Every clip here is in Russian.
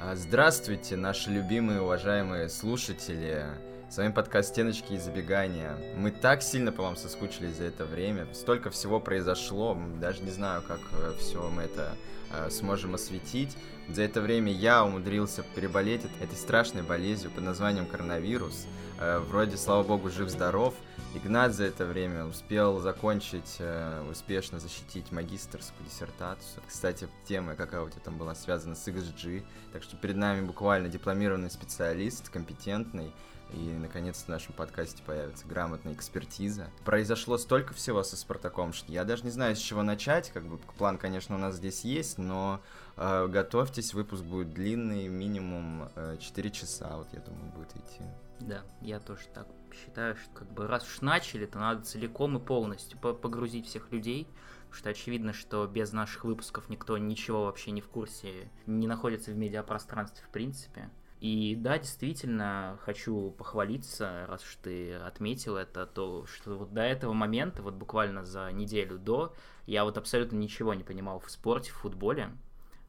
А, здравствуйте, наши любимые, уважаемые слушатели. С вами подкаст «Стеночки и забегания». Мы так сильно по вам соскучились за это время. Столько всего произошло. Даже не знаю, как э, все мы это э, сможем осветить. За это время я умудрился переболеть этой страшной болезнью под названием коронавирус. Э, вроде, слава богу, жив-здоров. Игнат за это время успел закончить, э, успешно защитить магистрскую диссертацию. Кстати, тема, какая у тебя там была, связана с XG. Так что перед нами буквально дипломированный специалист, компетентный. И, наконец-то, в нашем подкасте появится грамотная экспертиза. Произошло столько всего со Спартаком, что я даже не знаю, с чего начать. Как бы план, конечно, у нас здесь есть, но э, готовьтесь, выпуск будет длинный, минимум э, 4 часа, вот я думаю, будет идти. Да, я тоже так считаю, что как бы раз уж начали, то надо целиком и полностью погрузить всех людей, что очевидно, что без наших выпусков никто ничего вообще не в курсе, не находится в медиапространстве в принципе. И да, действительно, хочу похвалиться, раз уж ты отметил это, то что вот до этого момента, вот буквально за неделю до, я вот абсолютно ничего не понимал в спорте, в футболе.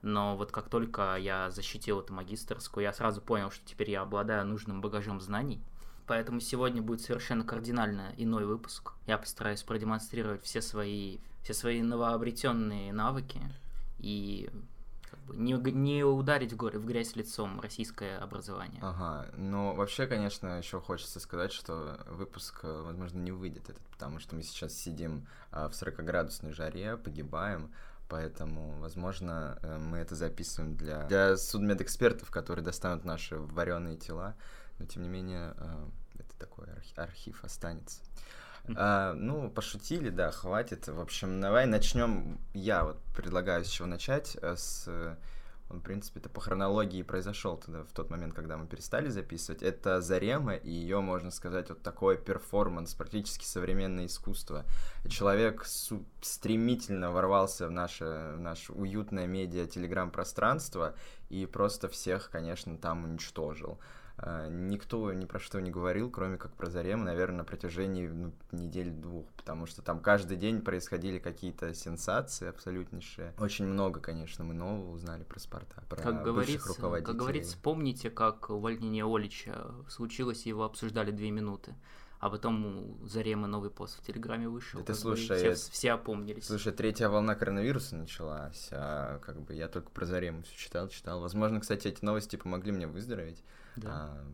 Но вот как только я защитил эту магистрскую, я сразу понял, что теперь я обладаю нужным багажом знаний. Поэтому сегодня будет совершенно кардинально иной выпуск. Я постараюсь продемонстрировать все свои, все свои новообретенные навыки и бы не, не ударить в, грязь лицом российское образование. Ага, ну вообще, конечно, еще хочется сказать, что выпуск, э, возможно, не выйдет этот, потому что мы сейчас сидим а, в 40-градусной жаре, погибаем, поэтому, возможно, э, мы это записываем для, для судмедэкспертов, которые достанут наши вареные тела, но тем не менее э, это такой архив останется. А, ну, пошутили, да, хватит. В общем, давай начнем. Я вот предлагаю с чего начать. Э, с он, в принципе, это по хронологии произошел тогда, в тот момент, когда мы перестали записывать. Это Зарема и ее, можно сказать, вот такой перформанс, практически современное искусство. Человек стремительно ворвался в наше, в наше уютное медиа телеграм-пространство и просто всех, конечно, там уничтожил. А, никто ни про что не говорил, кроме как про Зарему, наверное, на протяжении ну, недель-двух, потому что там каждый день происходили какие-то сенсации абсолютнейшие. Очень много, конечно, мы нового узнали про Спартак, про как говорится, руководителей. Как говорится, помните, как увольнение Олича случилось, его обсуждали две минуты а потом у Заремы новый пост в Телеграме вышел. Это слушай, все, все опомнились. Слушай, третья волна коронавируса началась, а как бы я только про Зарему все читал, читал. Возможно, кстати, эти новости помогли мне выздороветь. Да. А,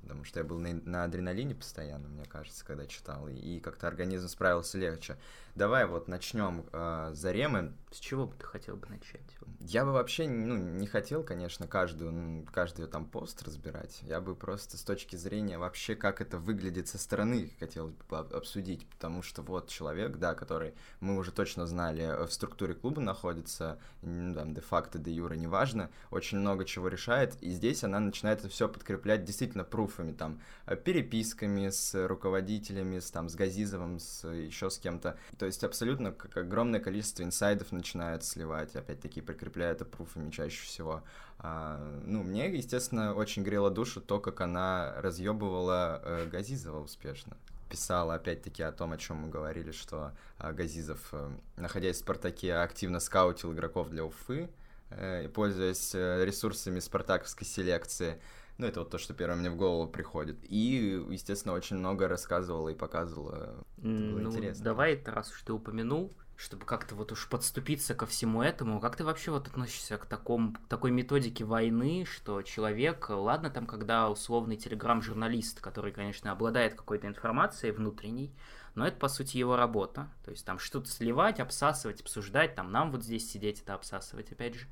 потому что я был на, на адреналине постоянно, мне кажется, когда читал, и, и как-то организм справился легче. Давай вот начнем э, с Заремы. С чего бы ты хотел бы начать? Я бы вообще ну, не хотел, конечно, каждую, каждый там пост разбирать. Я бы просто с точки зрения вообще, как это выглядит со стороны, хотел бы обсудить. Потому что вот человек, да, который мы уже точно знали, э, в структуре клуба находится, ну, там, де-факто, де-юра, неважно, очень много чего решает. И здесь она начинает это все подкреплять действительно пруфами, там, э, переписками с руководителями, с, там, с Газизовым, с еще с кем-то. То есть абсолютно как огромное количество инсайдов начинает сливать, опять-таки прикрепляя это пруфами чаще всего. А, ну, мне, естественно, очень грело душу то, как она разъебывала э, Газизова успешно писала опять-таки о том, о чем мы говорили, что э, Газизов, э, находясь в Спартаке, активно скаутил игроков для Уфы, э, пользуясь э, ресурсами спартаковской селекции. Ну, это вот то, что первое мне в голову приходит. И, естественно, очень много рассказывала и показывала. Это было ну, интересно. Давай, раз уж ты упомянул, чтобы как-то вот уж подступиться ко всему этому, как ты вообще вот относишься к, такому, к такой методике войны, что человек, ладно там, когда условный телеграм-журналист, который, конечно, обладает какой-то информацией внутренней, но это, по сути, его работа. То есть там что-то сливать, обсасывать, обсуждать, там нам вот здесь сидеть это обсасывать, опять же.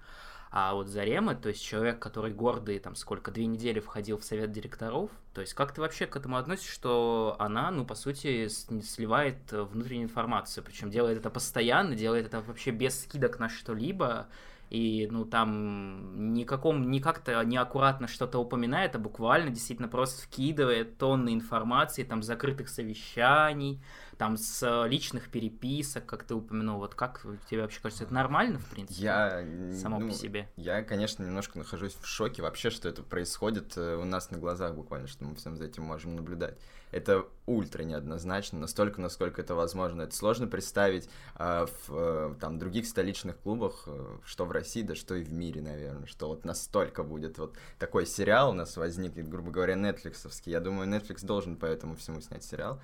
А вот Зарема, то есть человек, который гордый, там, сколько, две недели входил в совет директоров, то есть как ты вообще к этому относишься, что она, ну, по сути, сливает внутреннюю информацию, причем делает это постоянно, делает это вообще без скидок на что-либо, и, ну, там никаком, не как-то неаккуратно что-то упоминает, а буквально действительно просто вкидывает тонны информации, там, закрытых совещаний, там, с личных переписок, как ты упомянул, вот как тебе вообще кажется, это нормально, в принципе, я, само ну, по себе? Я, конечно, немножко нахожусь в шоке вообще, что это происходит э, у нас на глазах буквально, что мы всем за этим можем наблюдать. Это ультра неоднозначно, настолько, насколько это возможно. Это сложно представить э, в э, там, других столичных клубах, э, что в России, да что и в мире, наверное, что вот настолько будет вот такой сериал у нас возникнет, грубо говоря, нетфликсовский. Я думаю, Netflix должен по этому всему снять сериал.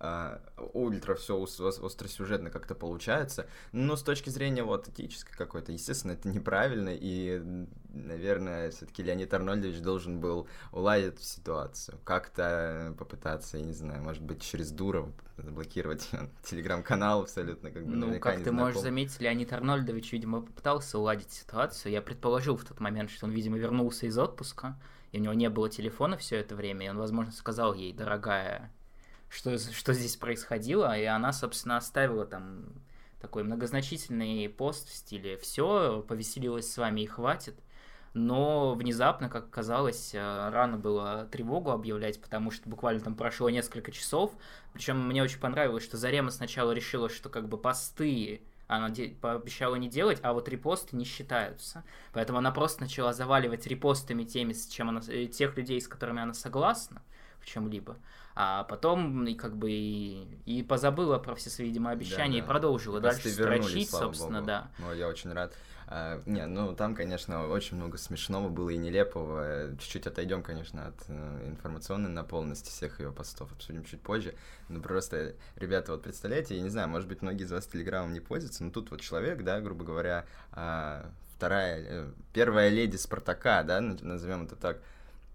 Э, ультра все остросюжетно как-то получается, но с точки зрения вот этической какой-то, естественно, это неправильно, и, наверное, все-таки Леонид Арнольдович должен был уладить ситуацию, как-то попытаться, я не знаю, может быть, через Дуров заблокировать телеграм-канал абсолютно как бы Ну, как ты знаком. можешь заметить, Леонид Арнольдович, видимо, попытался уладить ситуацию. Я предположил в тот момент, что он, видимо, вернулся из отпуска, и у него не было телефона все это время, и он, возможно, сказал ей, дорогая, что, что здесь происходило, и она, собственно, оставила там такой многозначительный пост в стиле «все, повеселилась с вами и хватит», но внезапно, как казалось, э, рано было тревогу объявлять, потому что буквально там прошло несколько часов, причем мне очень понравилось, что Зарема сначала решила, что как бы посты она пообещала не делать, а вот репосты не считаются. Поэтому она просто начала заваливать репостами теми, с чем она, э, тех людей, с которыми она согласна в чем-либо. А потом и как бы и, и позабыла про все свои, видимо, обещания да, да. и продолжила Просто дальше строчить, собственно, Богу. да. Ну, я очень рад. А, не, ну там, конечно, очень много смешного было и нелепого. Чуть-чуть отойдем, конечно, от э, информационной наполненности всех ее постов, обсудим чуть позже. Ну просто, ребята, вот представляете, я не знаю, может быть, многие из вас Телеграмом не пользуются, но тут вот человек, да, грубо говоря, э, вторая, э, первая леди Спартака, да, назовем это так,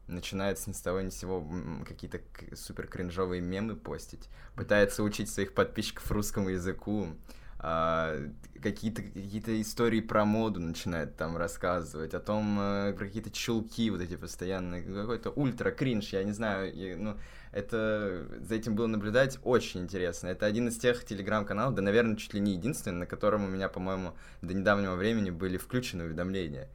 начинает с ни с того ни с сего какие-то супер кринжовые мемы постить, пытается учить своих подписчиков русскому языку, а, какие-то какие истории про моду начинает там рассказывать, о том, э, про какие-то чулки вот эти постоянные, какой-то ультра кринж, я не знаю, и, ну, это, за этим было наблюдать очень интересно. Это один из тех телеграм-каналов, да, наверное, чуть ли не единственный, на котором у меня, по-моему, до недавнего времени были включены уведомления.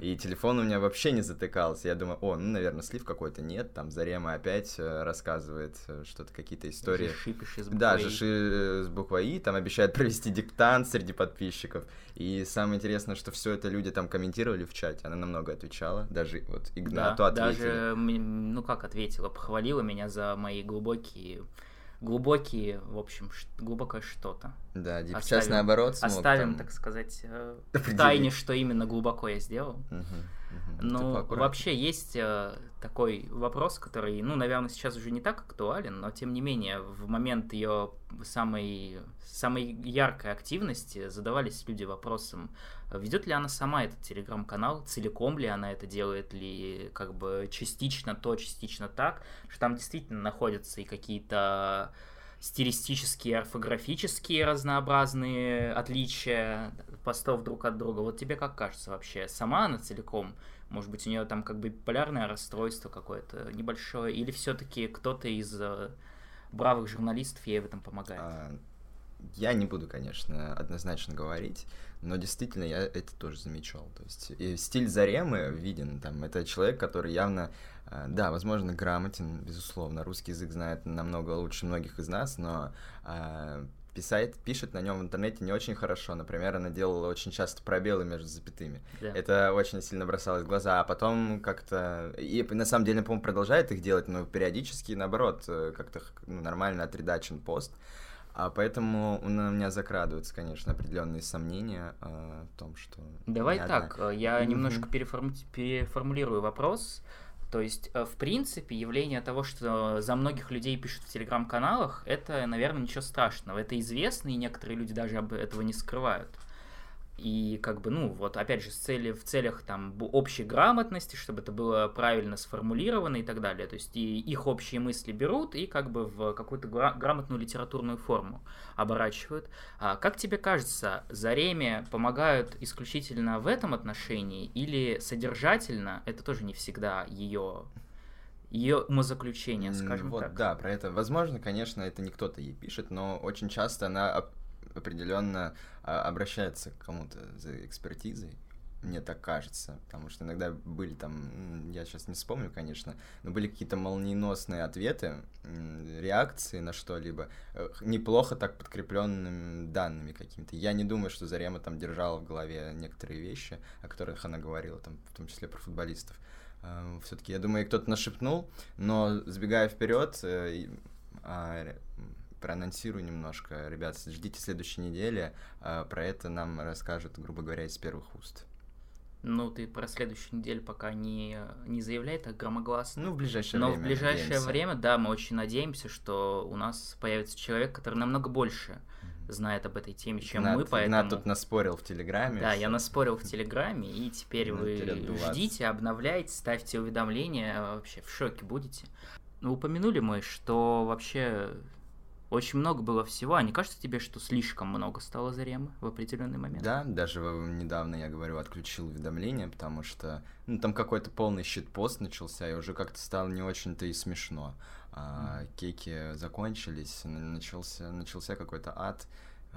И телефон у меня вообще не затыкался. Я думаю, о, ну, наверное, слив какой-то нет. Там Зарема опять э, рассказывает э, что-то, какие-то истории. Жиши пиши с буквой Да, Жиши э, с буквой И. Там обещают провести диктант среди подписчиков. И самое интересное, что все это люди там комментировали в чате. Она намного отвечала. Даже вот Игнату да, ответили. Даже, ну как ответила, похвалила меня за мои глубокие глубокие, в общем, глубокое что-то. Да, оставим, сейчас наоборот смог Оставим, там... так сказать, э, в тайне, что именно глубоко я сделал. Угу. Ну, вообще есть э, такой вопрос, который, ну, наверное, сейчас уже не так актуален, но тем не менее, в момент ее самой, самой яркой активности задавались люди вопросом, ведет ли она сама этот телеграм-канал, целиком ли она это делает, ли как бы частично то, частично так, что там действительно находятся и какие-то стилистические, орфографические разнообразные отличия постов друг от друга. Вот тебе как кажется вообще, сама она целиком? Может быть, у нее там как бы полярное расстройство какое-то небольшое, или все-таки кто-то из э, бравых журналистов ей в этом помогает? Я не буду, конечно, однозначно говорить, но действительно я это тоже замечал. То есть стиль Заремы виден, там, это человек, который явно, э, да, возможно, грамотен, безусловно, русский язык знает намного лучше многих из нас, но э, писает, пишет на нем в интернете не очень хорошо. Например, она делала очень часто пробелы между запятыми. Yeah. Это очень сильно бросалось в глаза. А потом как-то... И на самом деле, по-моему, продолжает их делать, но периодически, наоборот, э, как-то ну, нормально отредачен пост. А поэтому у меня закрадываются, конечно, определенные сомнения э, в том, что... Давай так, одна... Э, я mm-hmm. немножко переформ... переформулирую вопрос. То есть, э, в принципе, явление того, что за многих людей пишут в телеграм-каналах, это, наверное, ничего страшного. Это известно, и некоторые люди даже об этого не скрывают. И как бы, ну, вот опять же, с цели, в целях там общей грамотности, чтобы это было правильно сформулировано и так далее. То есть и их общие мысли берут и как бы в какую-то грамотную литературную форму оборачивают. А как тебе кажется, Зареме помогают исключительно в этом отношении или содержательно, это тоже не всегда ее ее умозаключение, скажем вот, так. Да, про это. Возможно, конечно, это не кто-то ей пишет, но очень часто она определенно а, обращается к кому-то за экспертизой, мне так кажется, потому что иногда были там, я сейчас не вспомню, конечно, но были какие-то молниеносные ответы, реакции на что-либо, э, неплохо так подкрепленными данными какими-то. Я не думаю, что Зарема там держала в голове некоторые вещи, о которых она говорила, там, в том числе про футболистов. э, все-таки, я думаю, кто-то нашепнул, но сбегая вперед, э, проанонсирую немножко. Ребят, ждите следующей недели, э, про это нам расскажут, грубо говоря, из первых уст. Ну, ты про следующую неделю пока не, не заявляй так громогласно. Ну, в ближайшее Но время. в ближайшее надеемся. время, да, мы очень надеемся, что у нас появится человек, который намного больше знает об этой теме, чем Игнат- мы, поэтому... Игнат тут наспорил в Телеграме. Да, что- я наспорил в Телеграме, и теперь Ну, вы ждите, обновляйте, ставьте уведомления, вообще в шоке будете. Ну, упомянули мы, что вообще очень много было всего, а не кажется тебе, что слишком много стало Заремы в определенный момент? Да, даже недавно, я говорю, отключил уведомления, потому что ну, там какой-то полный щит-пост начался, и уже как-то стало не очень-то и смешно. А, Кейки закончились, н- начался, начался какой-то ад.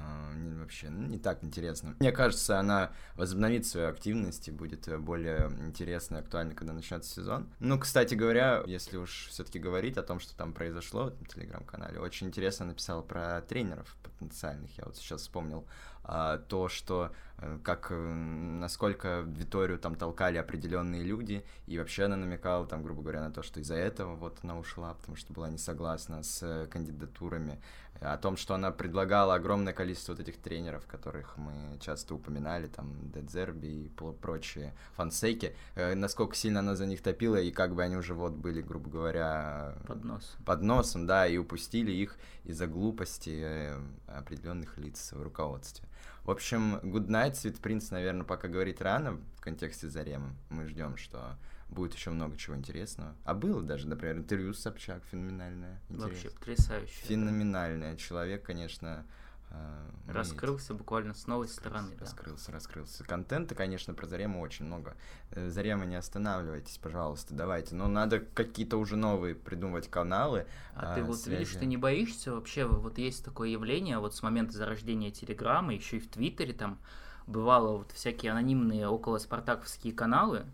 А, вообще ну, не так интересно. Мне кажется, она возобновит свою активность и будет э, более интересно и актуально, когда начнется сезон. Ну, кстати говоря, если уж все-таки говорить о том, что там произошло в телеграм-канале, очень интересно написал про тренеров потенциальных. Я вот сейчас вспомнил а, то, что э, как насколько Виторию там толкали определенные люди, и вообще она намекала там, грубо говоря, на то, что из-за этого вот она ушла, потому что была не согласна с э, кандидатурами, о том, что она предлагала огромное количество вот этих тренеров, которых мы часто упоминали, там, Дедзерби и прочие фансейки, э, насколько сильно она за них топила, и как бы они уже вот были, грубо говоря, Под нос. под носом, да, и упустили их из-за глупости э, определенных лиц в руководстве. В общем, Good Night, Sweet Prince, наверное, пока говорить рано в контексте Заремы. Мы ждем, что будет еще много чего интересного. А было даже, например, интервью с Собчак феноменальное. Вообще интересно. потрясающе. это. Феноменальное. Человек, конечно, э, умеет. Раскрылся буквально с новой стороны, да. Раскрылся, раскрылся. Контента, конечно, про Зарему очень много. Э, Зарема, не останавливайтесь, пожалуйста, давайте. Но надо какие-то уже новые придумывать каналы. А, ты а, вот видишь, связи. ты не боишься вообще, вот есть такое явление, вот с момента зарождения Телеграма, еще и в Твиттере там бывало вот всякие анонимные около спартаковские каналы,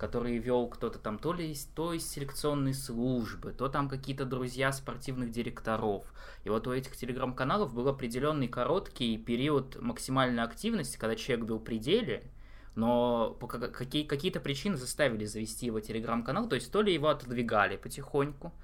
которые вел кто-то там то ли из, то из селекционной службы, то там какие-то друзья спортивных директоров. И вот у этих телеграм-каналов был определенный короткий период максимальной активности, когда человек был в пределе, но какие- какие-то причины заставили завести его телеграм-канал, то есть то ли его отодвигали потихоньку,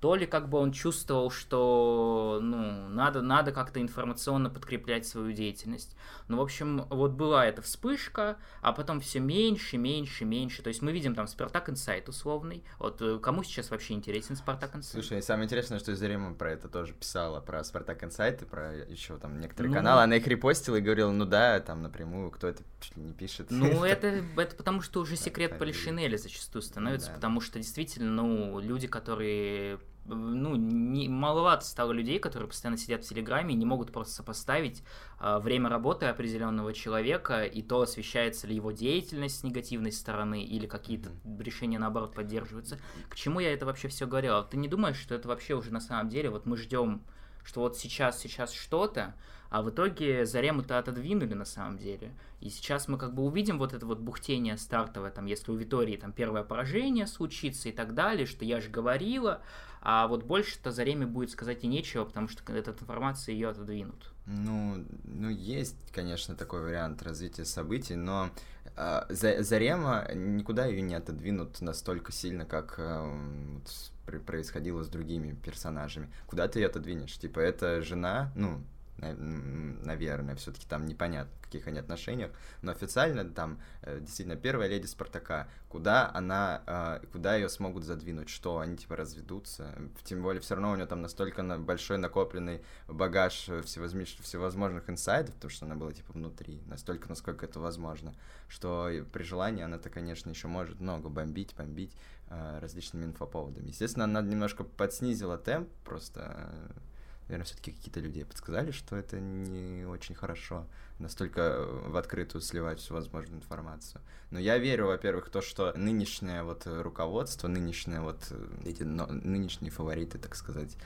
то ли как бы он чувствовал, что ну, надо, надо как-то информационно подкреплять свою деятельность. Ну, в общем, вот была эта вспышка, а потом все меньше, меньше, меньше. То есть мы видим там Спартак Инсайт условный. Вот э, кому сейчас вообще интересен Спартак Инсайт? Слушай, самое интересное, что Зарема про это тоже писала, про Спартак Инсайт и про еще там некоторые Ну. каналы. Она их репостила и говорила, ну да, там напрямую, кто это чуть ли не пишет. Ну, это, это потому что уже секрет Полишинеля зачастую становится, да. потому что действительно, ну, люди, которые ну, не, маловато стало людей, которые постоянно сидят в Телеграме и не могут просто сопоставить а, время работы определенного человека и то, освещается ли его деятельность с негативной стороны или какие-то решения, наоборот, поддерживаются. К чему я это вообще все говорил? Ты не думаешь, что это вообще уже на самом деле, вот мы ждем, что вот сейчас, сейчас что-то, а в итоге Зарему-то отодвинули на самом деле. И сейчас мы как бы увидим вот это вот бухтение стартовое, там, если у Витории там первое поражение случится и так далее, что я же говорила, а вот больше-то Зареме будет сказать и нечего, потому что эта информация ее отодвинут. Ну, ну, есть, конечно, такой вариант развития событий, но э, За- Зарема никуда ее не отодвинут настолько сильно, как э, происходило с другими персонажами. Куда ты ее отодвинешь? Типа, это жена, ну, наверное, все-таки там непонятно, каких они отношениях, но официально там э, действительно первая леди Спартака, куда она, э, куда ее смогут задвинуть, что они типа разведутся, тем более все равно у нее там настолько на- большой накопленный багаж э, всевозмиш- всевозможных инсайдов, потому что она была типа внутри, настолько, насколько это возможно, что при желании она-то, конечно, еще может много бомбить, бомбить различными инфоповодами. Естественно, она немножко подснизила темп, просто наверное, все-таки какие-то люди подсказали, что это не очень хорошо настолько э, в открытую сливать всю возможную информацию. Но я верю, во-первых, в то, что нынешнее вот э, руководство, нынешнее вот э, эти но- нынешние фавориты, так сказать,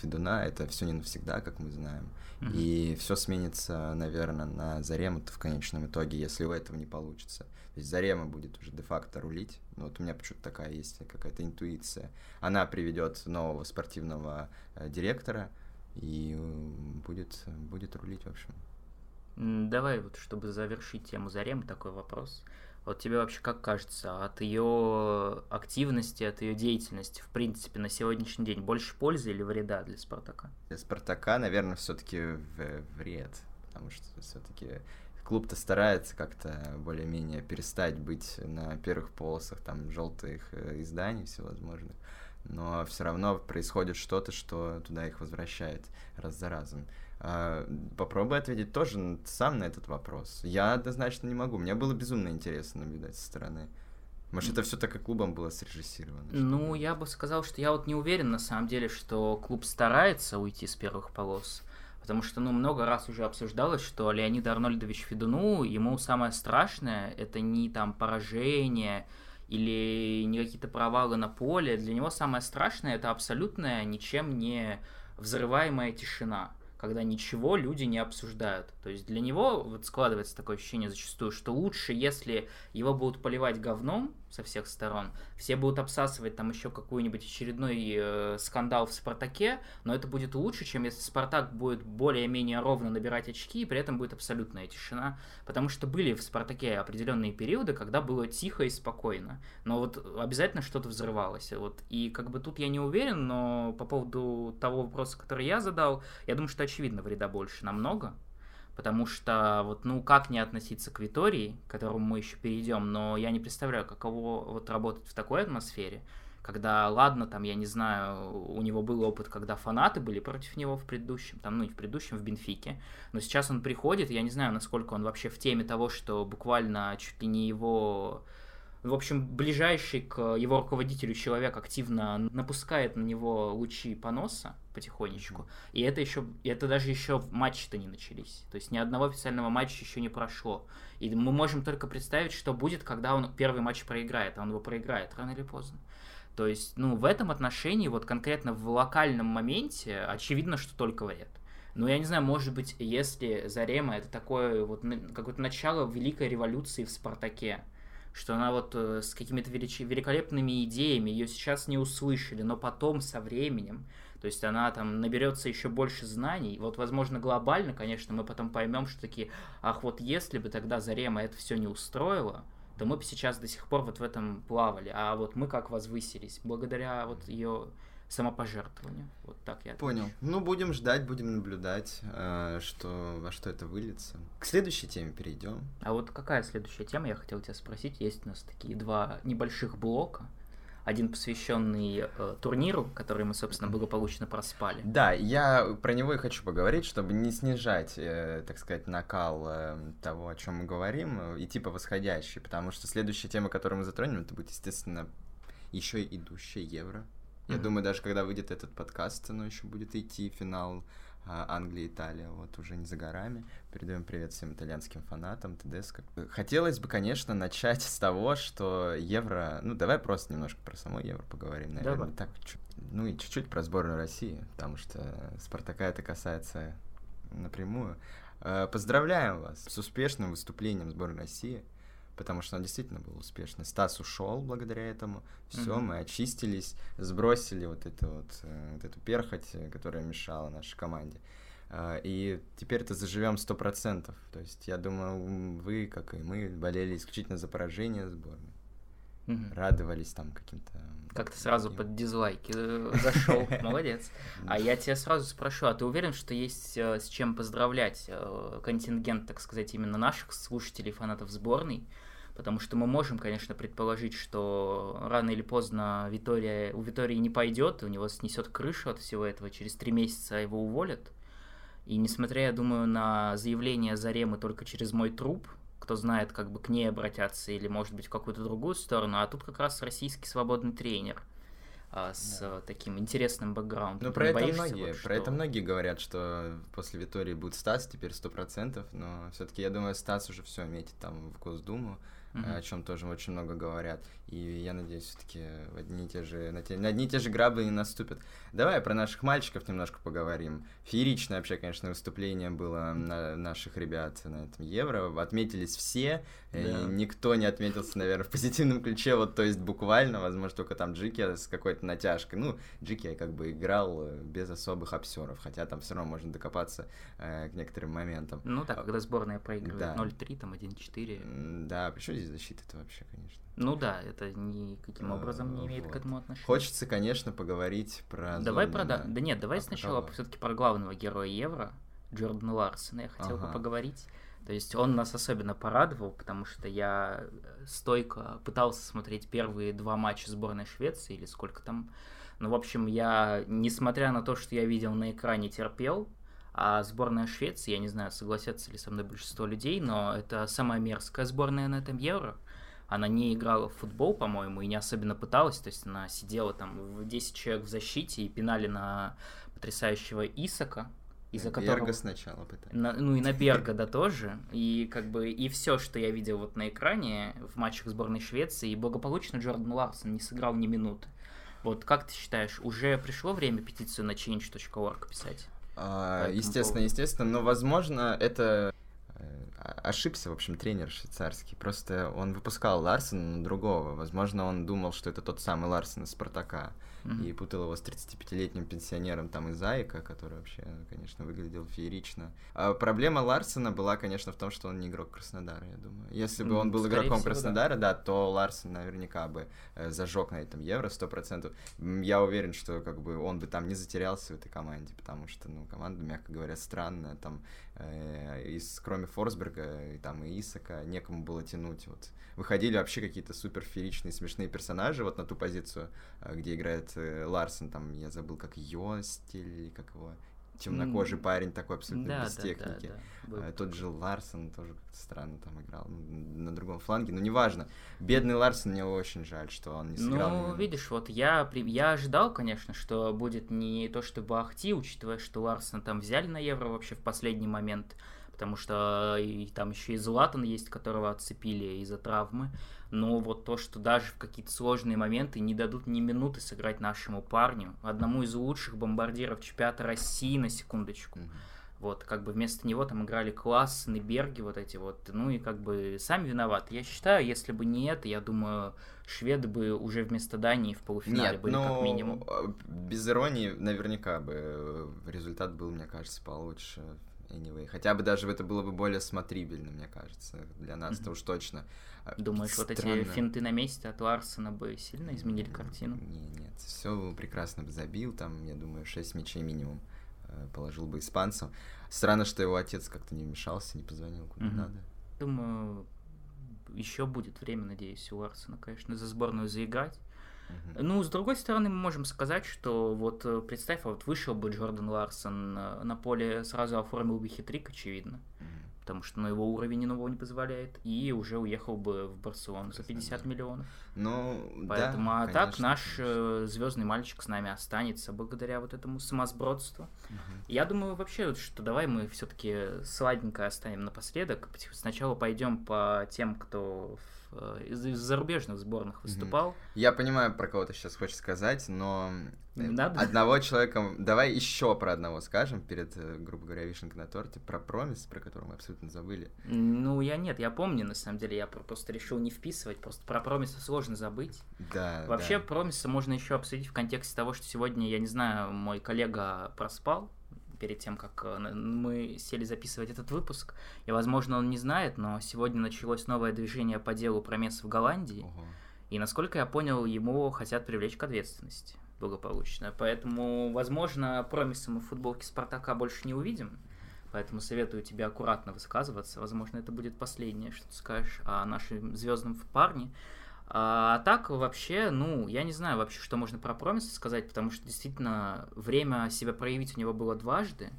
Федуна, это все не навсегда, как мы знаем. Мгм. И все сменится, наверное, на Зарему в конечном итоге, если у этого не получится. То есть Зарема будет уже де-факто рулить. Ну, вот у меня почему-то такая есть какая-то интуиция. Она приведет нового спортивного э, директора и э, будет, будет рулить, в общем. Давай вот, чтобы завершить тему Зарем, такой вопрос. Вот тебе вообще как кажется, от ее активности, от ее деятельности, в принципе, на сегодняшний день больше пользы или вреда для Спартака? Для Спартака, наверное, все-таки вред, потому что все-таки клуб-то старается как-то более-менее перестать быть на первых полосах там желтых э, изданий всевозможных, но все равно происходит что-то, что туда их возвращает раз за разом. А, попробуй ответить тоже сам на этот вопрос. Я однозначно не могу. Мне было безумно интересно наблюдать со стороны. Может, это все так и клубом было срежиссировано? Ну, я бы сказал, что я вот не уверен на самом деле, что клуб старается уйти с первых полос. Потому что, ну, много раз уже обсуждалось, что Леонид Арнольдович Федуну, ему самое страшное, это не там поражение или не какие-то провалы на поле. Для него самое страшное это абсолютная, ничем не взрываемая тишина когда ничего люди не обсуждают. То есть для него вот складывается такое ощущение зачастую, что лучше, если его будут поливать говном со всех сторон, все будут обсасывать там еще какой-нибудь очередной э, скандал в Спартаке, но это будет лучше, чем если Спартак будет более-менее ровно набирать очки, и при этом будет абсолютная тишина. Потому что были в Спартаке определенные периоды, когда было тихо и спокойно. Но вот обязательно что-то взрывалось. Вот. И как бы тут я не уверен, но по поводу того вопроса, который я задал, я думаю, что очевидно вреда больше намного, потому что вот, ну, как не относиться к Витории, к которому мы еще перейдем, но я не представляю, каково вот работать в такой атмосфере, когда, ладно, там, я не знаю, у него был опыт, когда фанаты были против него в предыдущем, там, ну, не в предыдущем, в Бенфике, но сейчас он приходит, я не знаю, насколько он вообще в теме того, что буквально чуть ли не его в общем, ближайший к его руководителю человек активно напускает на него лучи поноса потихонечку. И это еще, это даже еще матчи-то не начались. То есть ни одного официального матча еще не прошло. И мы можем только представить, что будет, когда он первый матч проиграет, а он его проиграет рано или поздно. То есть, ну, в этом отношении, вот конкретно в локальном моменте, очевидно, что только вред. Но я не знаю, может быть, если Зарема это такое вот какое-то начало великой революции в Спартаке, что она вот э, с какими-то великолепными идеями, ее сейчас не услышали, но потом со временем, то есть она там наберется еще больше знаний. Вот, возможно, глобально, конечно, мы потом поймем, что такие, ах, вот если бы тогда Зарема это все не устроило, то мы бы сейчас до сих пор вот в этом плавали. А вот мы как возвысились благодаря вот ее самопожертвованию. Вот так я Понял. Отвечу. Ну, будем ждать, будем наблюдать, э, что, во что это выльется. К следующей теме перейдем. А вот какая следующая тема, я хотел тебя спросить. Есть у нас такие два небольших блока. Один посвященный э, турниру, который мы, собственно, благополучно проспали. Да, я про него и хочу поговорить, чтобы не снижать, э, так сказать, накал э, того, о чем мы говорим, э, идти по восходящей, потому что следующая тема, которую мы затронем, это будет, естественно, еще идущая Евро я mm-hmm. думаю, даже когда выйдет этот подкаст, оно еще будет идти финал а, Англия, Италия, вот уже не за горами. Передаем привет всем итальянским фанатам, ТДСК. Хотелось бы, конечно, начать с того, что Евро... Ну, давай просто немножко про само Евро поговорим, наверное. Давай. Так, ну и чуть-чуть про сборную России, потому что Спартака это касается напрямую. Э, поздравляем вас с успешным выступлением сборной России потому что он действительно был успешный. Стас ушел благодаря этому. Все, mm-hmm. мы очистились, сбросили вот эту вот, э, вот эту перхоть, э, которая мешала нашей команде. А, и теперь это заживем сто процентов. То есть я думаю, вы, как и мы, болели исключительно за поражение сборной. Mm-hmm. Радовались там каким-то... Как то сразу под дизлайки э, зашел. Молодец. А я тебя сразу спрошу, а ты уверен, что есть с чем поздравлять контингент, так сказать, именно наших слушателей, фанатов сборной? Потому что мы можем, конечно, предположить, что рано или поздно Витория, у Витории не пойдет, у него снесет крышу от всего этого, через три месяца его уволят. И несмотря, я думаю, на заявление Заремы только через мой труп, кто знает, как бы к ней обратятся или, может быть, в какую-то другую сторону, а тут как раз российский свободный тренер а, с да. таким интересным бэкграундом. Ну, про это многие, вот, про это многие говорят, что после Витории будет Стас теперь сто процентов, но все-таки я думаю, Стас уже все метит там в Госдуму, mm-hmm. о чем тоже очень много говорят. И я надеюсь, все-таки одни и те же, на, те, на одни и те же грабы не наступят. Давай про наших мальчиков немножко поговорим. Фееричное вообще, конечно, выступление было на наших ребят на этом Евро. Отметились все. Да. И никто не отметился, наверное, в позитивном ключе. Вот, то есть буквально, возможно, только там Джики с какой-то натяжкой. Ну, Джики как бы играл э, без особых обсеров, хотя там все равно можно докопаться э, к некоторым моментам. Ну так, когда сборная проигрывает да. 0-3, там 1-4. Да, причем пользе защиты это вообще, конечно. Ну да, это никаким образом не имеет вот. к этому отношения. Хочется, конечно, поговорить про Давай про... Да, да нет, давай А, сначала все-таки про главного героя Евро, Джордана Ларсона. Я хотел бы Ага. поговорить. То есть он нас особенно порадовал, потому что я э, стойко пытался смотреть первые два матча сборной Швеции, или сколько там. Ну, в общем, я, несмотря на то, что я видел на экране, терпел. А сборная Швеции, я не знаю, согласятся ли со мной большинство людей, но это самая мерзкая сборная на этом Евро. Она не играла в футбол, по-моему, и не особенно пыталась. То есть она сидела там в 10 человек в защите и пинали на потрясающего Исака, из-за Берга которого... сначала пытались. На- ну и на Берга, да, тоже. И как бы и все, что я видел вот на экране в матчах сборной Швеции, и благополучно Джордан Ларсон не сыграл ни минуты. Вот как ты считаешь, уже пришло время петицию на change.org писать? А, естественно, поводу. естественно, но, возможно, это ошибся, в общем, тренер швейцарский. Просто он выпускал Ларсена, но другого. Возможно, он думал, что это тот самый Ларсен из Спартака. Мгм. И путал его с 35-летним пенсионером там из Айка, который вообще, конечно, выглядел феерично. А проблема Ларсена была, конечно, в том, что он не игрок Краснодара, я думаю. Если бы он был скорее игроком всего, да. Краснодара, да. то Ларсен наверняка бы э, зажег на этом Евро 100%. М, Я уверен, что как бы он бы там не затерялся в этой команде, потому что, ну, команда, мягко говоря, странная. Там, э, из, кроме Форсберга и там и Исака, некому было тянуть. Вот. Выходили вообще какие-то супер фееричные, смешные персонажи вот на ту позицию, э, где играет э, Ларсен, там, я забыл, как Йостель, или как его, темнокожий М, парень такой абсолютно Да, без да, да, техники. да, был Э, Тот же Ларсон тоже как-то странно там играл на другом фланге, но неважно. Бедный Ларсон, мне очень жаль, что он не сыграл. Ну, минуты. видишь, вот я, я ожидал, конечно, что будет не то чтобы Ахти, учитывая, что Ларсона там взяли на Евро вообще в последний момент, потому что и там еще и Златан есть, которого отцепили из-за травмы. Но вот то, что даже в какие-то сложные моменты не дадут ни минуты сыграть нашему парню, одному из лучших бомбардиров чемпионата России на секундочку. Вот, как бы вместо него там играли классные Берги, вот эти вот, ну и как бы сами виноваты. Я считаю, если бы не это, я думаю, шведы бы уже вместо Дании в полуфинале Нет, были ну, как минимум. э, без иронии, наверняка бы э, результат был, мне кажется, получше. Anyway. Хотя бы даже это было бы более смотрибельно, мне кажется, для нас-то Мгм. уж точно. А, Думаешь, вот эти финты на месте от Ларсона бы сильно изменили картину? Не, нет, все прекрасно бы забил, там, я думаю, 6 мячей минимум э, положил бы испанцам. Странно, что его отец как-то не вмешался, не позвонил куда Мгм. надо. Думаю, еще будет время, надеюсь, у Ларсона, конечно, за сборную заиграть. Ну, с другой стороны, мы можем сказать, что вот э, представь, вот вышел бы Джордан Ларсон э, на поле, сразу оформил бы хитрик, очевидно. Мгм. потому что ну, его уровень иного не позволяет, и уже уехал бы в Барселону за 50 миллионов. Ну, Поэтому, да, а так конечно, наш конечно. звездный мальчик с нами останется благодаря вот этому самосбродству. Мгм. Я думаю вообще, что давай мы все-таки сладенько оставим напоследок. Сначала пойдем по тем, кто э, из, из зарубежных сборных выступал. Я понимаю, про кого ты сейчас хочешь сказать, но э, Надо? одного человека... Давай еще про одного скажем перед, э, грубо говоря, вишенкой на торте, про Промис, про которого мы абсолютно забыли. Ну, я нет, я помню, на самом деле, я про- просто решил не вписывать, просто про Промиса сложно забыть. Да, Вообще, да. Промиса можно еще обсудить в контексте того, что сегодня, я не знаю, мой коллега проспал перед тем, как э, мы сели записывать этот выпуск. И, возможно, он не знает, но сегодня началось новое движение по делу Промеса в Голландии. Ого. И, насколько я понял, ему хотят привлечь к ответственности благополучно. Поэтому, возможно, Промиса мы в футболке Спартака больше не увидим. Поэтому советую тебе аккуратно высказываться. Возможно, это будет последнее, что ты скажешь о нашем звездном парне. А так вообще, ну, я не знаю вообще, что можно про Промиса сказать, потому что действительно время себя проявить у него было дважды.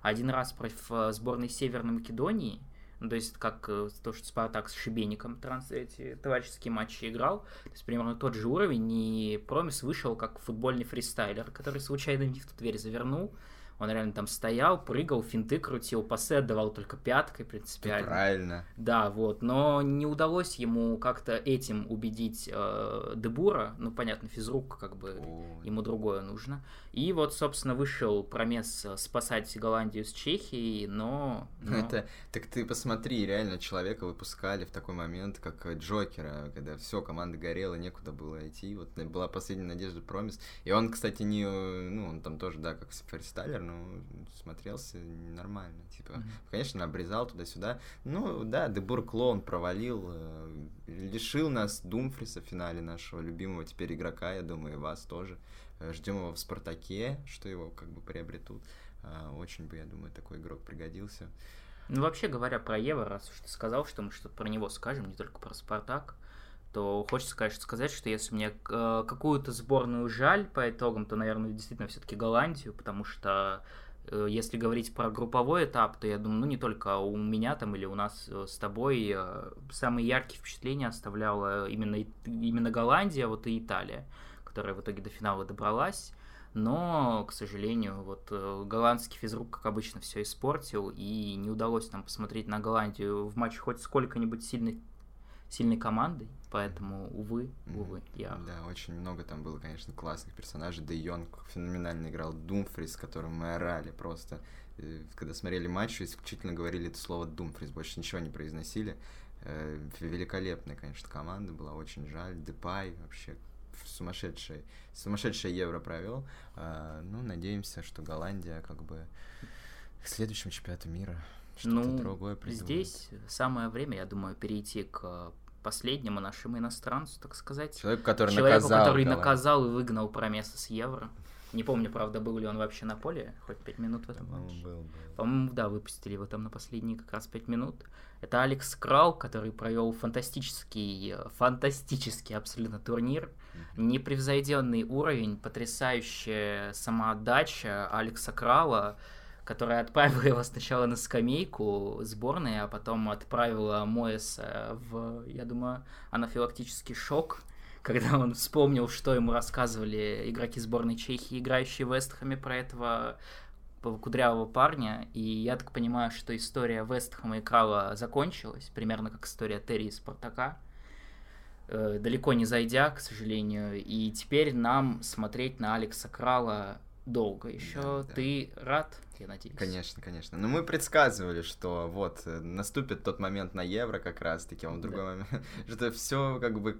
Один раз против э, сборной Северной Македонии, ну, то есть как э, то, что Спартак с Шибеником транс, эти товарищеские матчи играл, то есть примерно тот же уровень, и Промис вышел как футбольный фристайлер, который случайно не в ту дверь завернул. Он реально там стоял, прыгал, финты крутил, пасы отдавал только пяткой Ты принципиально. правильно. Да, вот, но не удалось ему как-то этим убедить э, Дебура, ну, понятно, физрук, как бы, О, ему другое нужно. И вот, собственно, вышел промес э, спасать Голландию с Чехией, но... Но- это, так ты посмотри, реально человека выпускали в такой момент, как Джокера, когда все, команда горела, некуда было идти. Вот э, была последняя надежда Промис. И он, кстати, не, э, ну, он там тоже, да, как фристайлер, ну, смотрелся нормально. Типа, mm-hmm. конечно, обрезал туда-сюда. Ну, да, Дебур клоун провалил, э, лишил нас Думфриса в финале нашего любимого теперь игрока, я думаю, и вас тоже. Э, ждем его в Спартаке, что его как бы приобретут. Э, очень бы, я думаю, такой игрок пригодился. Ну, вообще говоря про Евро, раз уж ты сказал, что мы что-то про него скажем, не только про Спартак, то хочется, конечно, сказать, что если мне э, какую-то сборную жаль по итогам, то, наверное, действительно все-таки Голландию, потому что э, если говорить про групповой этап, то я думаю, ну не только у меня там или у нас э, с тобой самые яркие впечатления оставляла именно, именно Голландия, вот и Италия, которая в итоге до финала добралась. Но, к сожалению, вот голландский физрук, как обычно, все испортил, и не удалось нам посмотреть на Голландию в матче хоть сколько-нибудь сильной, сильной командой, поэтому, увы, увы, я... Да, очень много там было, конечно, классных персонажей. Де Йонг феноменально играл, Думфрис, которым мы орали просто. Э, когда смотрели матч, исключительно говорили это слово Думфрис, больше ничего не произносили. Э, великолепная, конечно, команда была, очень жаль. Депай вообще сумасшедший, сумасшедшее евро провел. А, ну, надеемся, что Голландия как бы к следующему чемпионату мира что-то ну, другое придумает. Здесь самое время, я думаю, перейти к последнему нашему иностранцу, так сказать. Человек, который Человеку, наказал. который наказал и выгнал Промеса с Евро. Не помню, правда, был ли он вообще на поле, хоть пять минут в этом матче. Был, был. По-моему, да, выпустили его там на последние как раз пять минут. Это Алекс Крал, который провел фантастический, фантастический абсолютно турнир. Непревзойденный уровень, потрясающая самоотдача Алекса Крала, которая отправила его сначала на скамейку сборной, а потом отправила Моэса в, я думаю, анафилактический шок – когда он вспомнил, что ему рассказывали игроки сборной Чехии, играющие в Вестхэме про этого кудрявого парня, и я так понимаю, что история Вестхэма и Крала закончилась, примерно как история Терри и Спартака, э, далеко не зайдя, к сожалению, и теперь нам смотреть на Алекса Крала долго еще. Да, да. Ты рад, я надеюсь? Конечно, конечно. Но мы предсказывали, что вот э, наступит тот момент на Евро как раз-таки, а он другой да. момент, что все как бы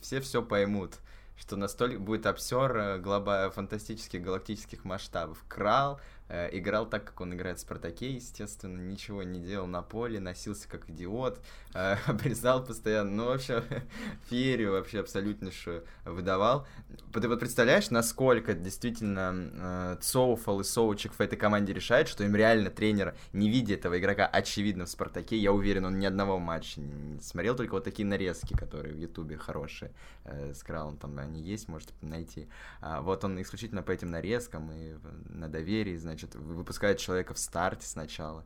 все все поймут что настолько будет обсер э, глоба фантастических галактических масштабов. Крал играл так, как он играет в «Спартаке», естественно, ничего не делал на поле, носился как идиот, э, обрезал постоянно, ну, вообще, феерию вообще абсолютнейшую выдавал. Ты вот представляешь, насколько действительно э, Цоуфал и Соучик в этой команде решают, что им реально тренер, не видя этого игрока, очевидно, в «Спартаке», я уверен, он ни одного матча не смотрел, только вот такие нарезки, которые в Ютубе хорошие, с Кралом там они есть, можете найти. А вот он исключительно по этим нарезкам и на доверии, значит, значит, выпускает человека в старте сначала.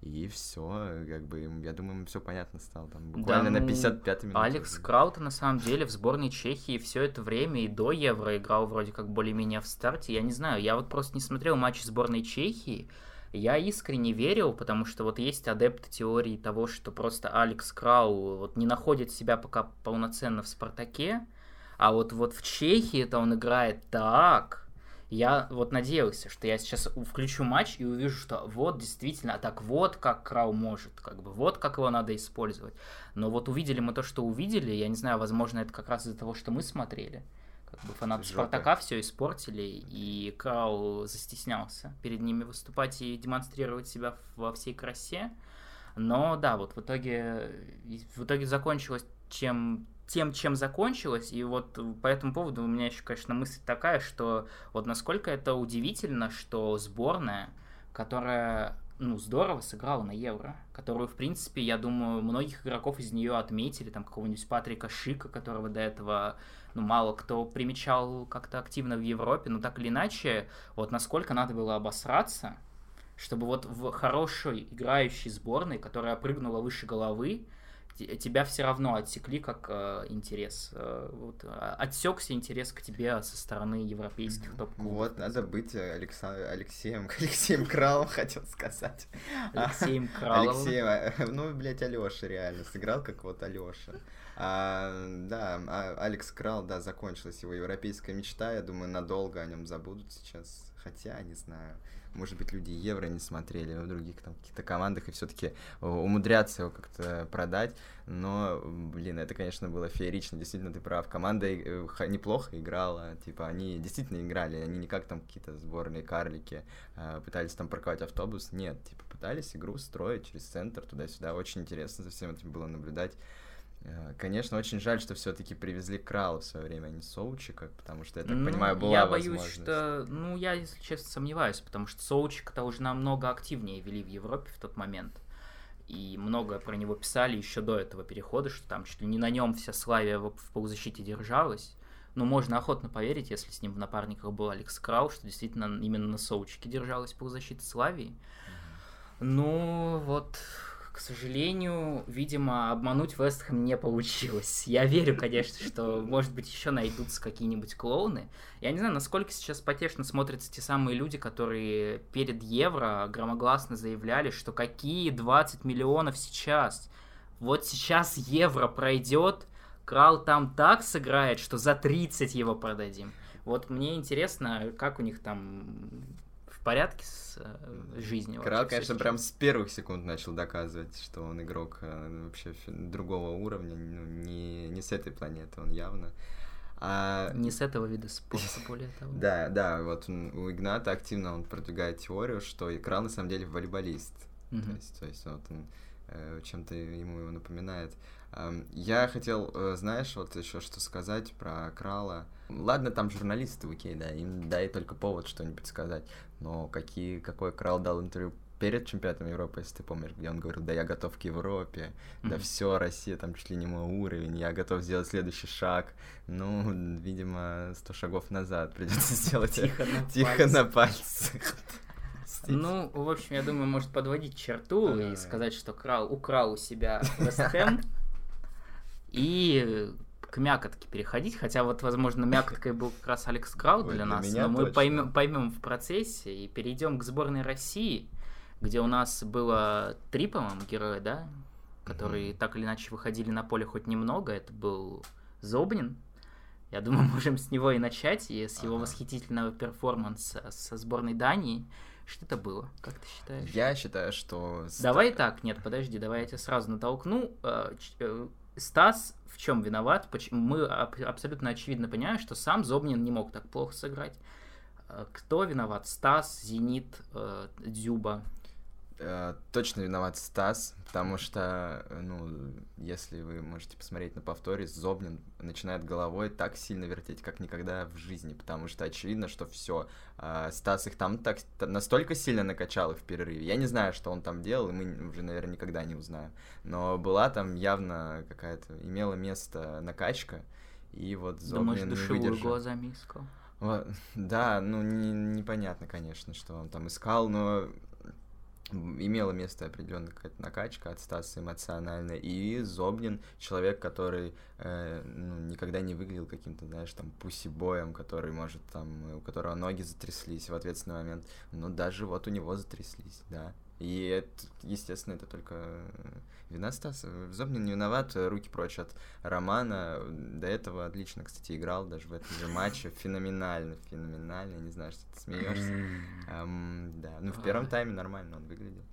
И все, как бы, я думаю, ему все понятно стало. Там, буквально да, ну, на 55 минут. Алекс Краута, на самом деле, в сборной Чехии все это время и до Евро играл вроде как более-менее в старте. Я не знаю, я вот просто не смотрел матчи сборной Чехии. Я искренне верил, потому что вот есть адепты теории того, что просто Алекс Крау вот не находит себя пока полноценно в Спартаке, а вот, вот в Чехии это он играет так, я вот надеялся, что я сейчас включу матч и увижу, что вот действительно, а так вот как Крау может, как бы вот как его надо использовать. Но вот увидели мы то, что увидели, я не знаю, возможно, это как раз из-за того, что мы смотрели. Как бы фанаты Жопа. Спартака все испортили, и Крау застеснялся перед ними выступать и демонстрировать себя во всей красе. Но да, вот в итоге, в итоге закончилось чем тем, чем закончилось, и вот по этому поводу у меня еще, конечно, мысль такая, что вот насколько это удивительно, что сборная, которая ну, здорово сыграла на Евро, которую, в принципе, я думаю, многих игроков из нее отметили, там, какого-нибудь Патрика Шика, которого до этого, ну, мало кто примечал как-то активно в Европе, но так или иначе, вот насколько надо было обосраться, чтобы вот в хорошей играющей сборной, которая прыгнула выше головы, тебя все равно отсекли как э, интерес. Э, вот, а, отсекся интерес к тебе со стороны европейских топ -клубов. Вот, надо быть э, Алекса... Алексеем, Алексеем Кралом, хотел сказать. Алексеем Кралом. Алексеем, э, ну, блядь, Алёша реально, сыграл как вот Алёша. А, да, а, Алекс Крал, да, закончилась его европейская мечта, я думаю, надолго о нем забудут сейчас. Хотя, не знаю, может быть, люди Евро не смотрели в других там каких-то командах и все-таки умудрятся его как-то продать. Но, блин, это, конечно, было феерично. Действительно, ты прав. Команда э, неплохо играла. Типа, они действительно играли. Они не как там какие-то сборные карлики а, пытались там парковать автобус. Нет, типа, пытались игру строить через центр туда-сюда. Очень интересно за всем этим было наблюдать. Э, конечно, очень жаль, что все-таки привезли Крала в свое время, а не Соучика, потому что, я так ну, понимаю, была Я боюсь, что... Ну, я, если честно, сомневаюсь, потому что Соучика-то уже намного активнее вели в Европе в тот момент. И много про него писали еще до этого перехода, что там чуть ли не на нем вся Славия в, в полузащите держалась. Ну, можно охотно поверить, если с ним в напарниках был Алекс Крау, что действительно именно на Соучике держалась полузащита Славии. Ну, вот к сожалению, видимо, обмануть Вестхэм не получилось. Я верю, конечно, что, может быть, еще найдутся какие-нибудь клоуны. Я не знаю, насколько сейчас потешно смотрятся те самые люди, которые перед Евро громогласно заявляли, что какие 20 миллионов сейчас. Вот сейчас Евро пройдет, Крал там так сыграет, что за 30 его продадим. Вот мне интересно, как у них там в порядке с э, жизнью. Крал, конечно, прям с первых секунд начал доказывать, что он игрок э, вообще другого уровня, ну, не, не с этой планеты, он явно. А... Не с этого вида спорта, более того. Да, да, вот он, у Игната активно он продвигает теорию, что Крал на самом деле волейболист. Mm-hmm. То, есть, то есть вот он э, чем-то ему его напоминает. Я хотел, э, знаешь, вот еще что сказать про Крала. Ладно, там журналисты, окей, да, им дай только повод что-нибудь сказать. Но какие, какой Крал дал интервью перед чемпионатом Европы, если ты помнишь, где он говорил, да я готов к Европе, mm-hmm. да все, Россия там чуть ли не мой уровень, я готов сделать следующий шаг. Ну, видимо, сто шагов назад придется сделать. Тихо на Тихо на пальцах. Ну, в общем, я думаю, может подводить черту и сказать, что Крал украл у себя Вестхэм, и к мякотке переходить, хотя вот, возможно, мякоткой был как раз Алекс Крау для, для нас, но мы поймем, поймем в процессе и перейдем к сборной России, где у нас было три, по-моему, героя, да, которые mm-hmm. так или иначе выходили на поле хоть немного. Это был Зобнин. Я думаю, можем с него и начать, и с его ага. восхитительного перформанса со сборной Дании. Что это было? Как ты считаешь? Я считаю, что... Давай так, нет, подожди, давай я тебя сразу натолкну. Стас в чем виноват? Мы абсолютно очевидно понимаем, что сам Зобнин не мог так плохо сыграть. Э, кто виноват? Стас, Зенит, э, Дзюба. Э, точно виноват Стас, потому что, ну, если вы можете посмотреть на повторе, Зобнин начинает головой так сильно вертеть, как никогда в жизни, потому что очевидно, что все, э, Стас их там так настолько сильно накачал их в перерыве. Я не знаю, что он там делал, и мы уже, наверное, никогда не узнаем. Но была там явно какая-то, имела место накачка, и вот Зобнин Думаешь, душевую выдержал. глазами искал? Да, ну не, непонятно, конечно, что он там искал, но имела место определенная какая-то накачка от Стаса эмоциональная, и Зобнин, человек, который э, ну, никогда не выглядел каким-то, знаешь, там, пусибоем, который может там, у которого ноги затряслись в ответственный момент, но даже вот у него затряслись, да, и, это, естественно, это только вина Стаса. Зобнин не виноват, руки прочь от Романа. До этого отлично, кстати, играл даже в этом же матче. Феноменально, феноменально. Не знаю, что ты смеешься. um, да, ну в первом тайме нормально он выглядел.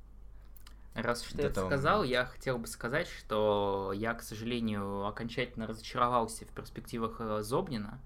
Раз уж ты это сказал, я хотел бы сказать, что я, к сожалению, окончательно разочаровался в перспективах э, Зобнина.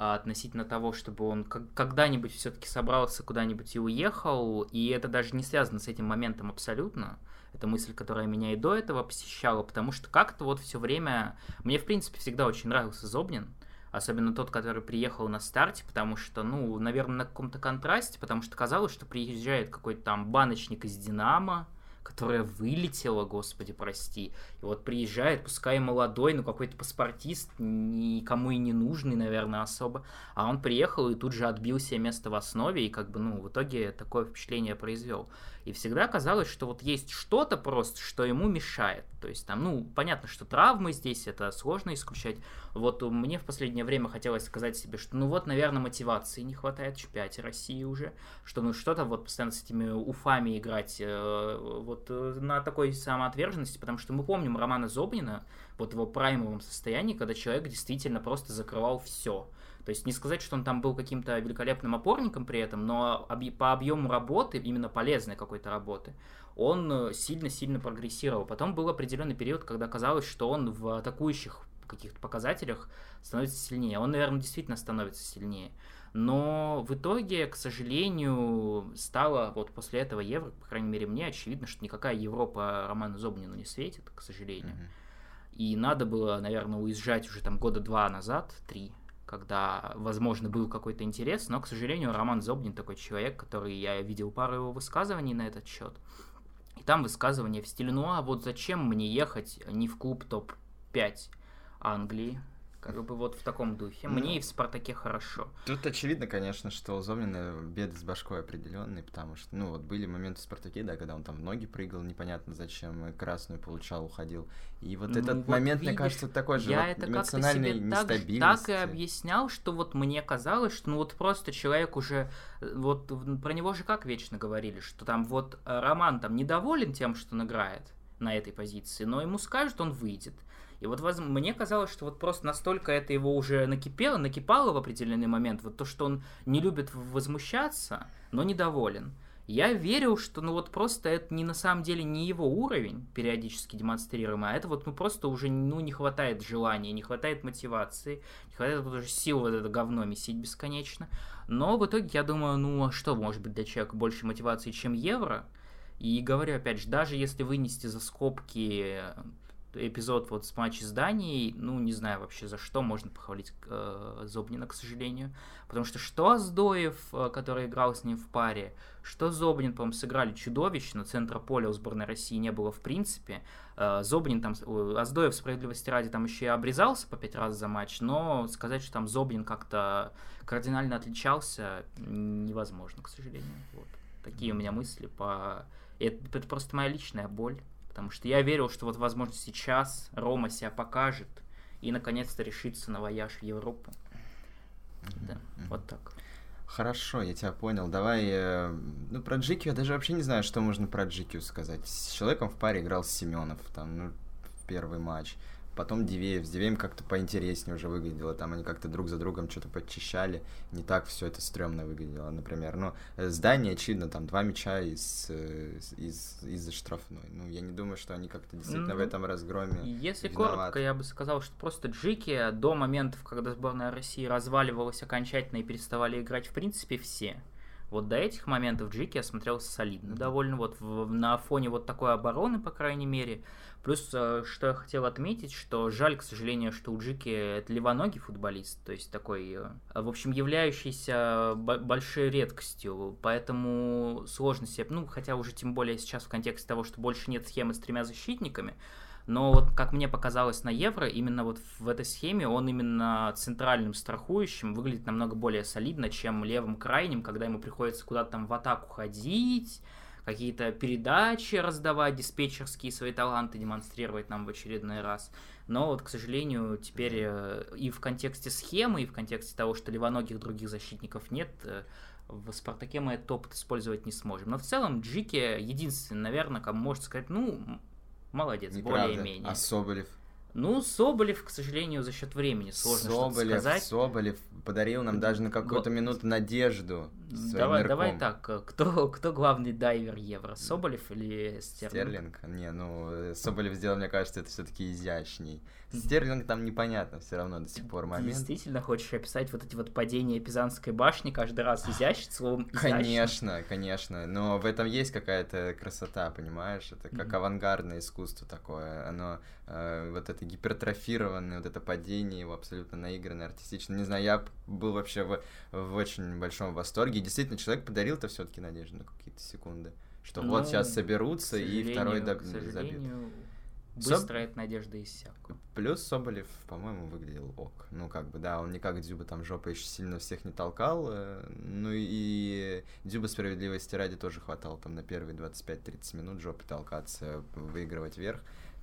Относительно того, чтобы он когда-нибудь все-таки собрался куда-нибудь и уехал, и это даже не связано с этим моментом абсолютно. Это мысль, которая меня и до этого посещала, потому что как-то вот все время... Мне, в принципе, всегда очень нравился Зобнин, особенно тот, который приехал на старте, потому что, ну, наверное, на каком-то контрасте, потому что казалось, что приезжает какой-то там баночник из Динамо, которая вылетела, господи, прости. И вот приезжает, пускай молодой, но какой-то паспортист, никому и не нужный, наверное, особо. А он приехал и тут же отбил себе место в основе, и как бы, ну, в итоге такое впечатление произвел. И всегда казалось, что вот есть что-то просто, что ему мешает. То есть там, ну, понятно, что травмы здесь, это сложно исключать. Вот мне в последнее время хотелось сказать себе, что, ну вот, наверное, мотивации не хватает в чемпионате России уже, что ну что-то вот постоянно с этими уфами играть э, вот э, на такой самоотверженности, потому что мы помним Романа Зобнина вот его праймовом состоянии, когда человек действительно просто закрывал все То есть не сказать, что он там был каким-то великолепным опорником при этом, но по объему работы, именно полезной какой-то работы, он э, сильно-сильно прогрессировал. Потом был определенный период, когда казалось, что он в атакующих каких-то показателях становится сильнее. Он, наверное, действительно становится сильнее. Но в итоге, к сожалению, стало вот после этого Евро, по крайней мере мне, очевидно, что никакая Европа Роману Зобнину не светит, к сожалению. Mm-hmm. И надо было, наверное, уезжать уже там года два назад, три, когда, возможно, был какой-то интерес, но, к сожалению, Роман Зобнин такой человек, который я видел пару его высказываний на этот счет. И там высказывание в стиле, ну а вот зачем мне ехать не в клуб топ-5 Англии, как бы вот в таком духе. Ну, Мне и в Спартаке хорошо. Тут очевидно, конечно, что у Зомнина беды с башкой определенные, потому что, ну, вот были моменты в Спартаке, да, когда он там в ноги прыгал, непонятно зачем, красную получал, уходил. И вот ну, этот вот момент, видишь, мне кажется, такой же я вот, это эмоциональной нестабильности. Так, так и объяснял, что вот мне казалось, что ну вот просто человек уже, вот про него же как вечно говорили, что там вот Роман там недоволен тем, что он играет на этой позиции, но ему скажут, он выйдет. И вот воз... мне казалось, что вот просто настолько это его уже накипело, накипало в определенный момент, вот то, что он не любит возмущаться, но недоволен. Я верил, что ну вот просто это не на самом деле не его уровень периодически демонстрируемый, а это вот ну просто уже ну не хватает желания, не хватает мотивации, не хватает вот уже сил вот это говно месить бесконечно. Но в итоге я думаю, ну а что может быть для человека больше мотивации, чем евро? И говорю опять же, даже если вынести за скобки эпизод вот с матча с Данией, ну, не знаю вообще за что можно похвалить э, Зобнина, к сожалению. Потому что что Аздоев, э, который играл с ним в паре, что Зобнин, по-моему, сыграли чудовищно, центра поля у сборной России не было в принципе. Э, Зобнин там, Аздоев, справедливости ради, там еще и обрезался по пять раз за матч, но сказать, что там Зобнин как-то кардинально отличался, невозможно, к сожалению. Вот. Такие у меня мысли по... Это, это просто моя личная боль. Потому что я верил, что вот, возможно, сейчас Рома себя покажет и наконец-то решится на вояж в Европу. Да, mm-hmm. вот так. Хорошо, я тебя понял. Давай, э, ну, про Джикию я даже вообще не знаю, что можно про Джикию сказать. С человеком в паре играл Семенов, там, ну, в первый матч потом Дивеев. С Дивеем как-то поинтереснее уже выглядело. Там они как-то друг за другом что-то подчищали. Не так все это стрёмно выглядело, например. Но ну, здание, очевидно, там два мяча из, э, из, из штрафной. Ну, я не думаю, что они как-то действительно mm-hmm. в этом разгроме Если виноваты. коротко, я бы сказал, что просто Джики до моментов, когда сборная России разваливалась окончательно и переставали играть в принципе все, вот до этих моментов Джики я смотрелся солидно довольно, вот в, на фоне вот такой обороны, по крайней мере. Плюс, э, что я хотел отметить, что жаль, к сожалению, что у Джики это левоногий футболист, то есть такой, э, в общем, являющийся большой редкостью, поэтому сложно себе, ну, хотя уже тем более сейчас в контексте того, что больше нет схемы с тремя защитниками, но вот, как мне показалось на Евро, именно вот в этой схеме он именно центральным страхующим выглядит намного более солидно, чем левым крайним, когда ему приходится куда-то там в атаку ходить, какие-то передачи раздавать, диспетчерские свои таланты демонстрировать нам в очередной раз. Но вот, к сожалению, теперь э, и в контексте схемы, и в контексте того, что левоногих других защитников нет, э, в Спартаке мы этот опыт использовать не сможем. Но в целом Джики единственный, наверное, кому можно сказать, ну, молодец, более-менее. А Соболев? Ну, Соболев, к сожалению, за счет времени сложно Соболев, сказать. Соболев подарил нам даже на какую-то минуту надежду. Давай, давай так, кто, кто главный дайвер Евро, Соболев или Стерлинг? Стерлинг? Не, ну, Соболев сделал, мне кажется, это все-таки изящней. Стерлинг там непонятно все равно до сих пор момент. Действительно хочешь описать вот эти вот падения Пизанской башни каждый раз изящно, словом изящно? Конечно, конечно, но в этом есть какая-то красота, понимаешь? Это как mm-hmm. авангардное искусство такое, оно э, вот это гипертрофированное, вот это падение его абсолютно наигранное, артистично. Не знаю, я был вообще в, в очень большом восторге, и действительно человек подарил это все-таки надежду на какие-то секунды, что ну, вот сейчас соберутся и второй доб- забьют. Быстро Соб... эта надежда иссякла. Плюс Соболев, по-моему, выглядел ок. Ну, как бы, да, он не как Дзюба там жопа еще сильно всех не толкал. Э, ну и Дзюба справедливости ради тоже хватало там на первые 25-30 минут жопы толкаться, выигрывать вверх.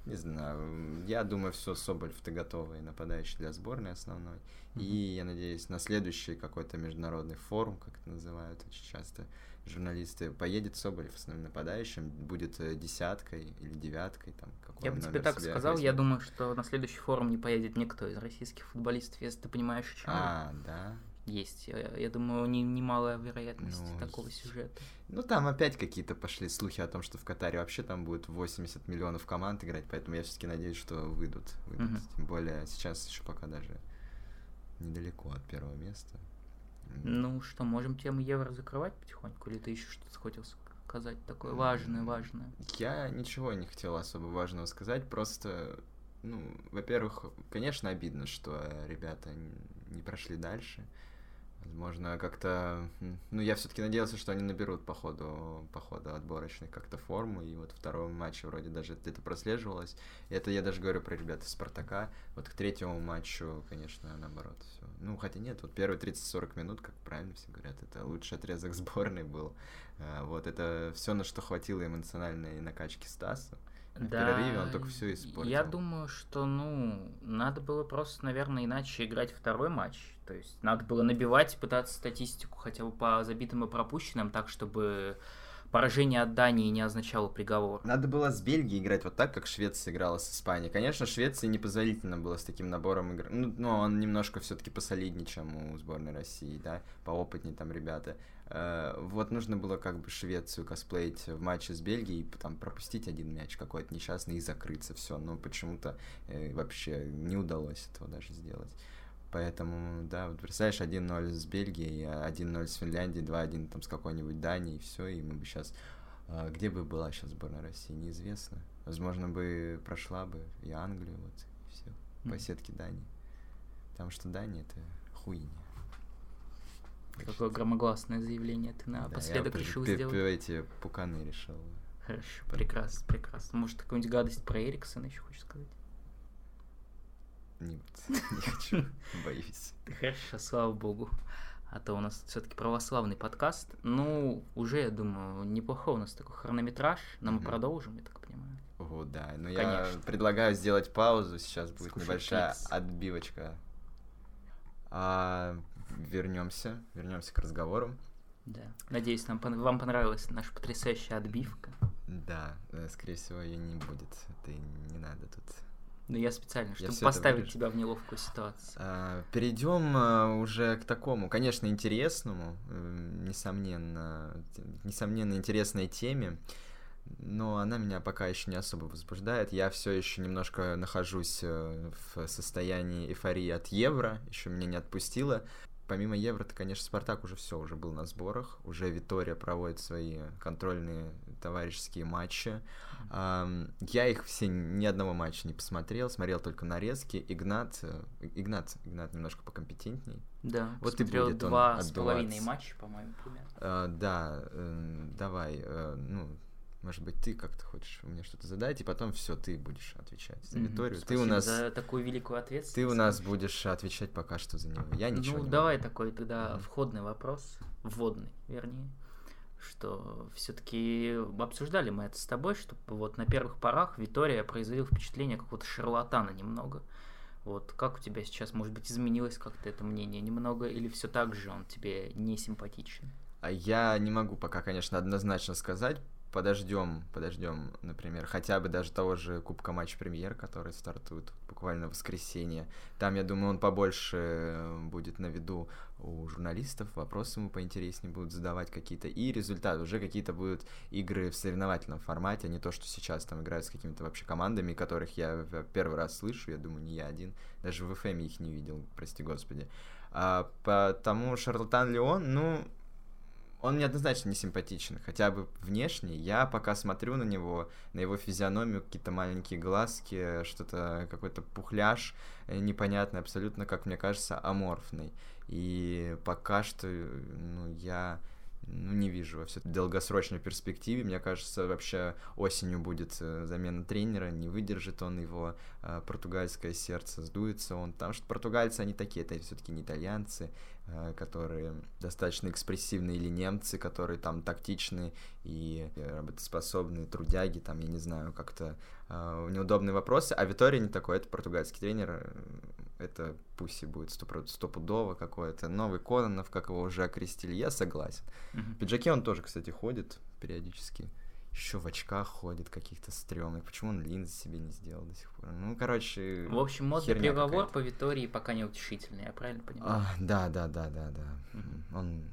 Не знаю, я думаю, все, Соболев, ты готовый нападающий для сборной основной. Mm-hmm. И я надеюсь, на следующий какой-то международный форум, как это называют очень часто журналисты, поедет Соболев основным нападающим, будет э, десяткой или девяткой, там, какой Я бы тебе так сказал, возьмет. я думаю, что на следующий форум не поедет никто из российских футболистов, если ты понимаешь, почему. А, да? Есть. Я, думаю, не, немалая вероятность ну, такого сюжета. Ну, там опять какие-то пошли слухи о том, что в Катаре вообще там будет 80 миллионов команд играть, поэтому я все-таки надеюсь, что выйдут. выйдут. Угу. Тем более сейчас еще пока даже недалеко от первого места. Ну что, можем тему Евро закрывать потихоньку, или ты еще что-то хотел сказать такое важное, важное? Я ничего не хотел особо важного сказать, просто, ну, во-первых, конечно, обидно, что ребята не прошли дальше. Возможно, как-то... Ну, я все-таки надеялся, что они наберут по ходу, по ходу отборочных как-то форму, и вот втором матче вроде даже это прослеживалось. И это я даже говорю про ребят из Спартака. Вот к третьему матчу, конечно, наоборот, все. Ну, хотя нет, вот первые 30-40 минут, как правильно все говорят, это лучший отрезок сборной был. А, вот это все, на что хватило эмоциональной накачки Стаса да, перерыве он только все испортил. Я думаю, что, ну, надо было просто, наверное, иначе играть второй матч. То есть надо было набивать, пытаться статистику хотя бы по забитым и пропущенным, так, чтобы поражение от Дании не означало приговор. Надо было с Бельгией играть вот так, как Швеция играла с Испанией. Конечно, Швеции непозволительно было с таким набором игр. Ну, но он немножко все-таки посолиднее, чем у сборной России, да, поопытнее там ребята. Э, вот нужно было как бы Швецию косплеить в матче с Бельгией, там пропустить один мяч какой-то несчастный и закрыться, все. Но почему-то э, вообще не удалось этого даже сделать. Поэтому, да, вот представляешь, 1-0 с Бельгией, 1-0 с Финляндией, 2-1 там с какой-нибудь Данией, и все, и мы бы сейчас... А, где бы была сейчас сборная России, неизвестно. Возможно, бы прошла бы и Англию, вот, и все, по mm. сетке Дании. Потому что Дания — это хуйня. Какое громогласное заявление ты напоследок да, решил сделать? эти пуканы решил. Хорошо, прекрасно, прекрасно. Может, какую-нибудь гадость про Эриксона еще хочешь сказать? Нет, не хочу, боюсь. Хорошо, слава богу. А то у нас все-таки православный подкаст. Ну, уже, я думаю, неплохо у нас такой хронометраж, но мы продолжим, я так понимаю. О, да. Но я предлагаю сделать паузу. Сейчас будет небольшая отбивочка. Вернемся, вернемся к разговору. Да. Надеюсь, нам, вам понравилась наша потрясающая отбивка. Да, э, скорее всего, ее не будет. Это не надо тут ну, я специально, чтобы я поставить тебя в неловкую ситуацию. А, перейдем а, уже к такому, конечно, интересному, э, несомненно, несомненно, интересной теме, но она меня пока еще не особо возбуждает. Я все еще немножко нахожусь э, в состоянии эйфории от евро, еще меня не отпустило помимо Евро-то, конечно, Спартак уже все, уже был на сборах, уже Витория проводит свои контрольные товарищеские матчи. Mm-hmm. Я их все ни одного матча не посмотрел, смотрел только нарезки. Игнат, э, Игнат, Игнат немножко покомпетентней. Да, вот и будет два с половиной матча, по-моему, примерно. Uh, да, uh, давай, uh, ну, может быть, ты как-то хочешь мне что-то задать, и потом все, ты будешь отвечать за Виторию. Ты у нас за такую великую ответственность. Ты у нас будешь отвечать пока что за него. Я ничего. Ну, не давай могу. такой тогда mm-hmm. входный вопрос, вводный, вернее, что все-таки обсуждали мы это с тобой, что вот на первых порах Витория производил впечатление какого-то шарлатана немного. Вот как у тебя сейчас, может быть, изменилось как-то это мнение немного, или все так же он тебе не симпатичен? А я не могу пока, конечно, однозначно сказать, подождем, подождем, например, хотя бы даже того же Кубка Матч Премьер, который стартует буквально в воскресенье. Там, я думаю, он побольше э, будет на виду у журналистов, вопросы ему поинтереснее будут задавать какие-то, и результат, уже какие-то будут игры в соревновательном формате, а не то, что сейчас там играют с какими-то вообще командами, которых я первый раз слышу, я думаю, не я один, даже в ФМ их не видел, прости господи. А, потому Шарлатан Леон, ну, он мне однозначно не симпатичен, хотя бы внешне. Я пока смотрю на него, на его физиономию, какие-то маленькие глазки, что-то, какой-то пухляж э, непонятный, абсолютно, как мне кажется, аморфный. И пока что, ну, я ну, не вижу во все долгосрочной перспективе. Мне кажется, вообще осенью будет э, замена тренера, не выдержит он его э, португальское сердце, сдуется он. Потому что португальцы, они такие, это все-таки не итальянцы, э, которые достаточно экспрессивные, или немцы, которые там тактичные и работоспособные, трудяги, там, я не знаю, как-то неудобные вопросы. А Витория не такой, это португальский тренер, это пусть и будет стопудово какое-то. Новый Кононов, как его уже окрестили, я согласен. Mm-hmm. В пиджаке он тоже, кстати, ходит периодически. Еще в очках ходит каких-то стрёмных. Почему он линзы себе не сделал до сих пор? Ну, короче... В общем, модный приговор по Витории пока не утешительный, я правильно понимаю? А, да, да, да, да, да. Mm-hmm. Он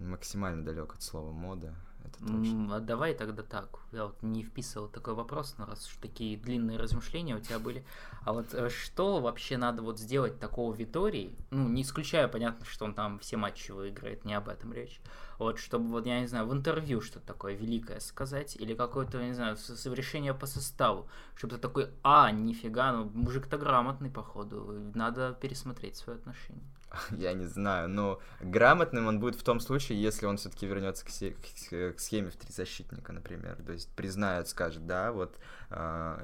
максимально далек от слова мода это точно. А давай тогда так. Я вот не вписывал такой вопрос, но раз уж такие длинные размышления у тебя были. А вот э, что вообще надо вот сделать такого Витории? Ну, не исключая, понятно, что он там все матчи выиграет, не об этом речь. Вот, чтобы вот, я не знаю, в интервью что-то такое великое сказать, или какое-то, не знаю, совершение по составу, чтобы ты такой, а, нифига, ну, мужик-то грамотный, походу, надо пересмотреть свое отношение. я не знаю, но грамотным он будет в том случае, если он все-таки вернется к, се- к схеме в три защитника, например. То есть признает, скажет, да, вот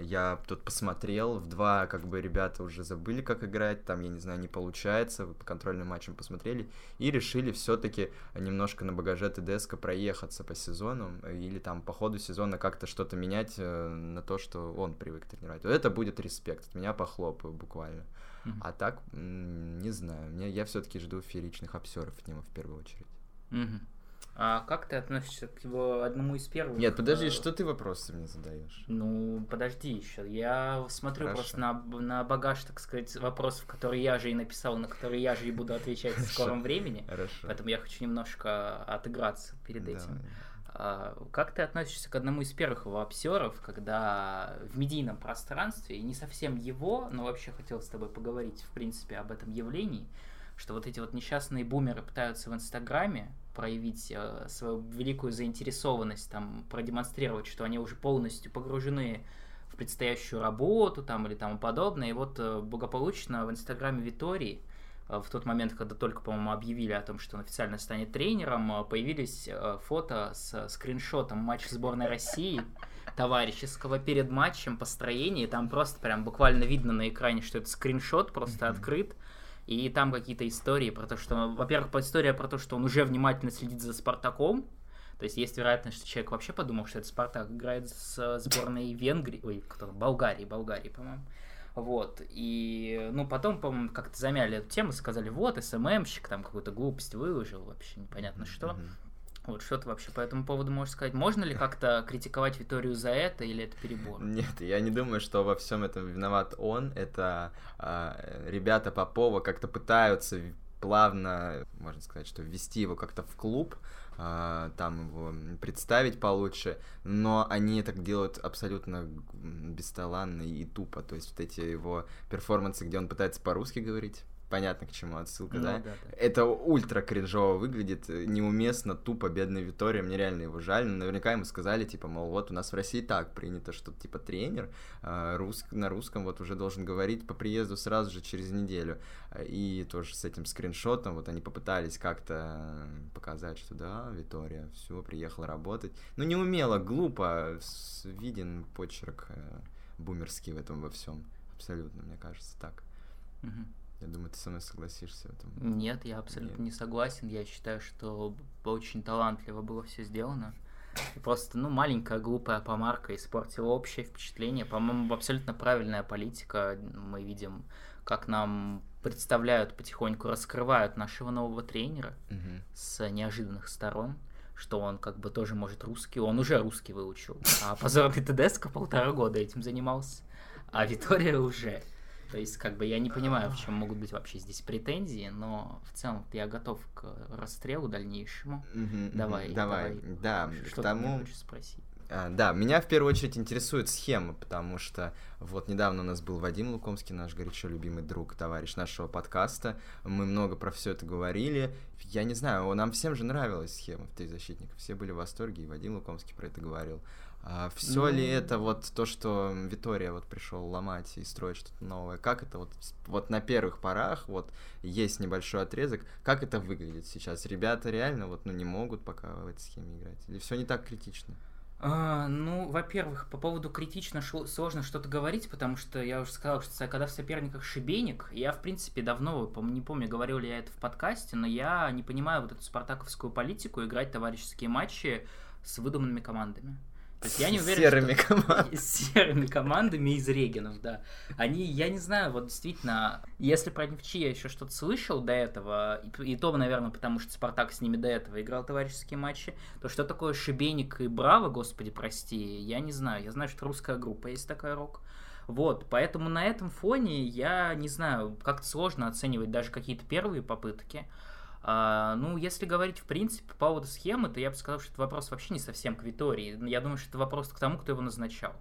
я тут посмотрел, в два как бы ребята уже забыли, как играть, там, я не знаю, не получается, по контрольным матчам посмотрели, и решили все-таки немножко на багаже ТДСК проехаться по сезону, или там по ходу сезона как-то что-то менять э, на то, что он привык тренировать. Вот это будет респект, от меня похлопаю буквально. Mm-hmm. А так, не знаю, мне, я все-таки жду фееричных обсеров от него в первую очередь. Mm-hmm. А как ты относишься к его одному из первых? Нет, подожди, э... что ты вопросы мне задаешь? Ну, подожди еще. Я смотрю Хорошо. просто на, на багаж, так сказать, вопросов, которые я же и написал, на которые я же и буду отвечать в скором времени. Хорошо. Поэтому я хочу немножко отыграться перед этим. Давай. А, как ты относишься к одному из первых его обсеров, когда в медийном пространстве, и не совсем его, но вообще хотел с тобой поговорить, в принципе, об этом явлении, что вот эти вот несчастные бумеры пытаются в Инстаграме проявить э, свою великую заинтересованность, там, продемонстрировать, что они уже полностью погружены в предстоящую работу там или тому подобное. И вот э, благополучно в Инстаграме Витории Э, в тот момент, когда только, по-моему, объявили о том, что он официально станет тренером, э, появились э, фото с скриншотом матча сборной России товарищеского перед матчем построения. Там просто прям буквально видно на экране, что это скриншот просто mm-hmm. открыт. И там какие-то истории про то, что, во-первых, история про то, что он уже внимательно следит за Спартаком, то есть есть вероятность, что человек вообще подумал, что это Спартак играет с сборной Венгрии, ой, кто, Болгарии, Болгарии, по-моему. Вот, и, ну, потом, по-моему, как-то замяли эту тему, сказали, вот, СММщик там какую-то глупость выложил, вообще непонятно что. Mm-hmm. Вот, что ты вообще по этому поводу можешь сказать? Можно ли как-то критиковать Виторию за это, или это перебор? Нет, я не думаю, что во всем этом виноват он. Это э, ребята Попова как-то пытаются плавно, можно сказать, что ввести его как-то в клуб, а, там его представить получше, но они так делают абсолютно бесталанно и тупо. То есть вот эти его перформансы, где он пытается по-русски говорить, понятно, к чему отсылка, ну, да? да, да? Это ультра кринжово выглядит, э, неуместно, тупо, бедная Витория, мне реально его жаль, но наверняка ему сказали, типа, мол, вот у нас в России так принято, что, типа, тренер э, рус... на русском вот уже должен говорить по приезду сразу же через неделю, и тоже с этим скриншотом, вот они попытались как-то показать, что да, Витория, все, приехала работать, ну, не умело, глупо, виден почерк э, бумерский в этом во всем, абсолютно, мне кажется, так. Угу. Я думаю, ты со мной согласишься в этом. Нет, я абсолютно Нет. не согласен. Я считаю, что очень талантливо было все сделано. И просто, ну, маленькая глупая помарка испортила общее впечатление. По-моему, абсолютно правильная политика. Мы видим, как нам представляют потихоньку, раскрывают нашего нового тренера угу. с неожиданных сторон что он как бы тоже может русский, он уже русский выучил, а позорный Тедеско полтора года этим занимался, а Витория уже. То есть, как бы я не понимаю, в чем могут быть вообще здесь претензии, но в целом я готов к расстрелу дальнейшему. Давай, давай, давай. Да, что к тому. Ты хочешь спросить? А, да, меня в первую очередь интересует схема, потому что вот недавно у нас был Вадим Лукомский, наш горячо любимый друг, товарищ нашего подкаста. Мы много про все это говорили. Я не знаю, нам всем же нравилась схема в «Три защитника». Все были в восторге, и Вадим Лукомский про это говорил. А все ну... ли это вот то, что Витория вот пришел ломать и строить что-то новое? Как это вот, вот на первых порах, вот есть небольшой отрезок, как это выглядит сейчас? Ребята реально вот ну не могут пока в этой схеме играть? Или все не так критично? А, ну, во-первых, по поводу критично сложно что-то говорить, потому что я уже сказал, что когда в соперниках шибеник, я, в принципе, давно, не помню, говорил ли я это в подкасте, но я не понимаю вот эту спартаковскую политику играть товарищеские матчи с выдуманными командами. То есть я не уверен, серыми что... командами. С серыми командами из регенов, да. Они, я не знаю, вот действительно, если про Невчи я еще что-то слышал до этого, и, и то, наверное, потому что Спартак с ними до этого играл товарищеские матчи, то что такое Шибеник и Браво, господи, прости, я не знаю. Я знаю, что русская группа есть такая рок. Вот, поэтому на этом фоне я не знаю, как-то сложно оценивать даже какие-то первые попытки. А, ну, если говорить, в принципе, по поводу схемы, то я бы сказал, что это вопрос вообще не совсем к Витории. Я думаю, что это вопрос к тому, кто его назначал.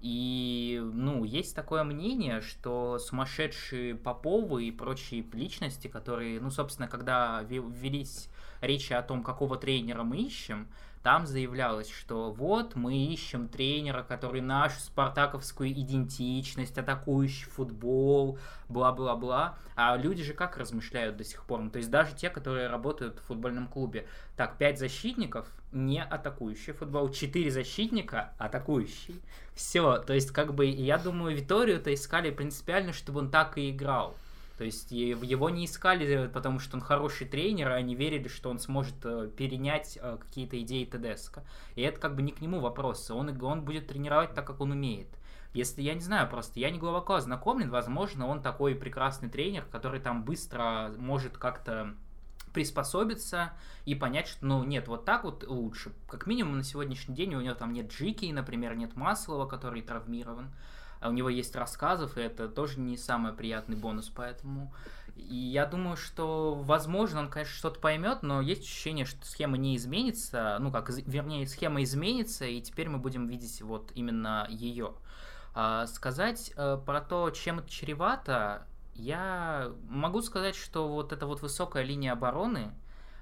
И, ну, есть такое мнение, что сумасшедшие Поповы и прочие личности, которые, ну, собственно, когда ввелись речи о том, какого тренера мы ищем, там заявлялось, что вот мы ищем тренера, который нашу спартаковскую идентичность, атакующий футбол, бла-бла-бла. А люди же как размышляют до сих пор? Ну, то есть даже те, которые работают в футбольном клубе. Так, пять защитников, не атакующий футбол, четыре защитника, атакующий. Все, то есть как бы я думаю, Виторию-то искали принципиально, чтобы он так и играл. То есть его не искали, потому что он хороший тренер, а они верили, что он сможет э, перенять э, какие-то идеи Тедеско. И это как бы не к нему вопрос. Он, он будет тренировать так, как он умеет. Если я не знаю, просто я не глубоко ознакомлен, возможно, он такой прекрасный тренер, который там быстро может как-то приспособиться и понять, что, ну, нет, вот так вот лучше. Как минимум на сегодняшний день у него там нет Джики, например, нет Маслова, который травмирован. У него есть рассказов, и это тоже не самый приятный бонус, поэтому... И я думаю, что, возможно, он, конечно, что-то поймет, но есть ощущение, что схема не изменится, ну, как, вернее, схема изменится, и теперь мы будем видеть вот именно ее. А, сказать а, про то, чем это чревато, я могу сказать, что вот эта вот высокая линия обороны,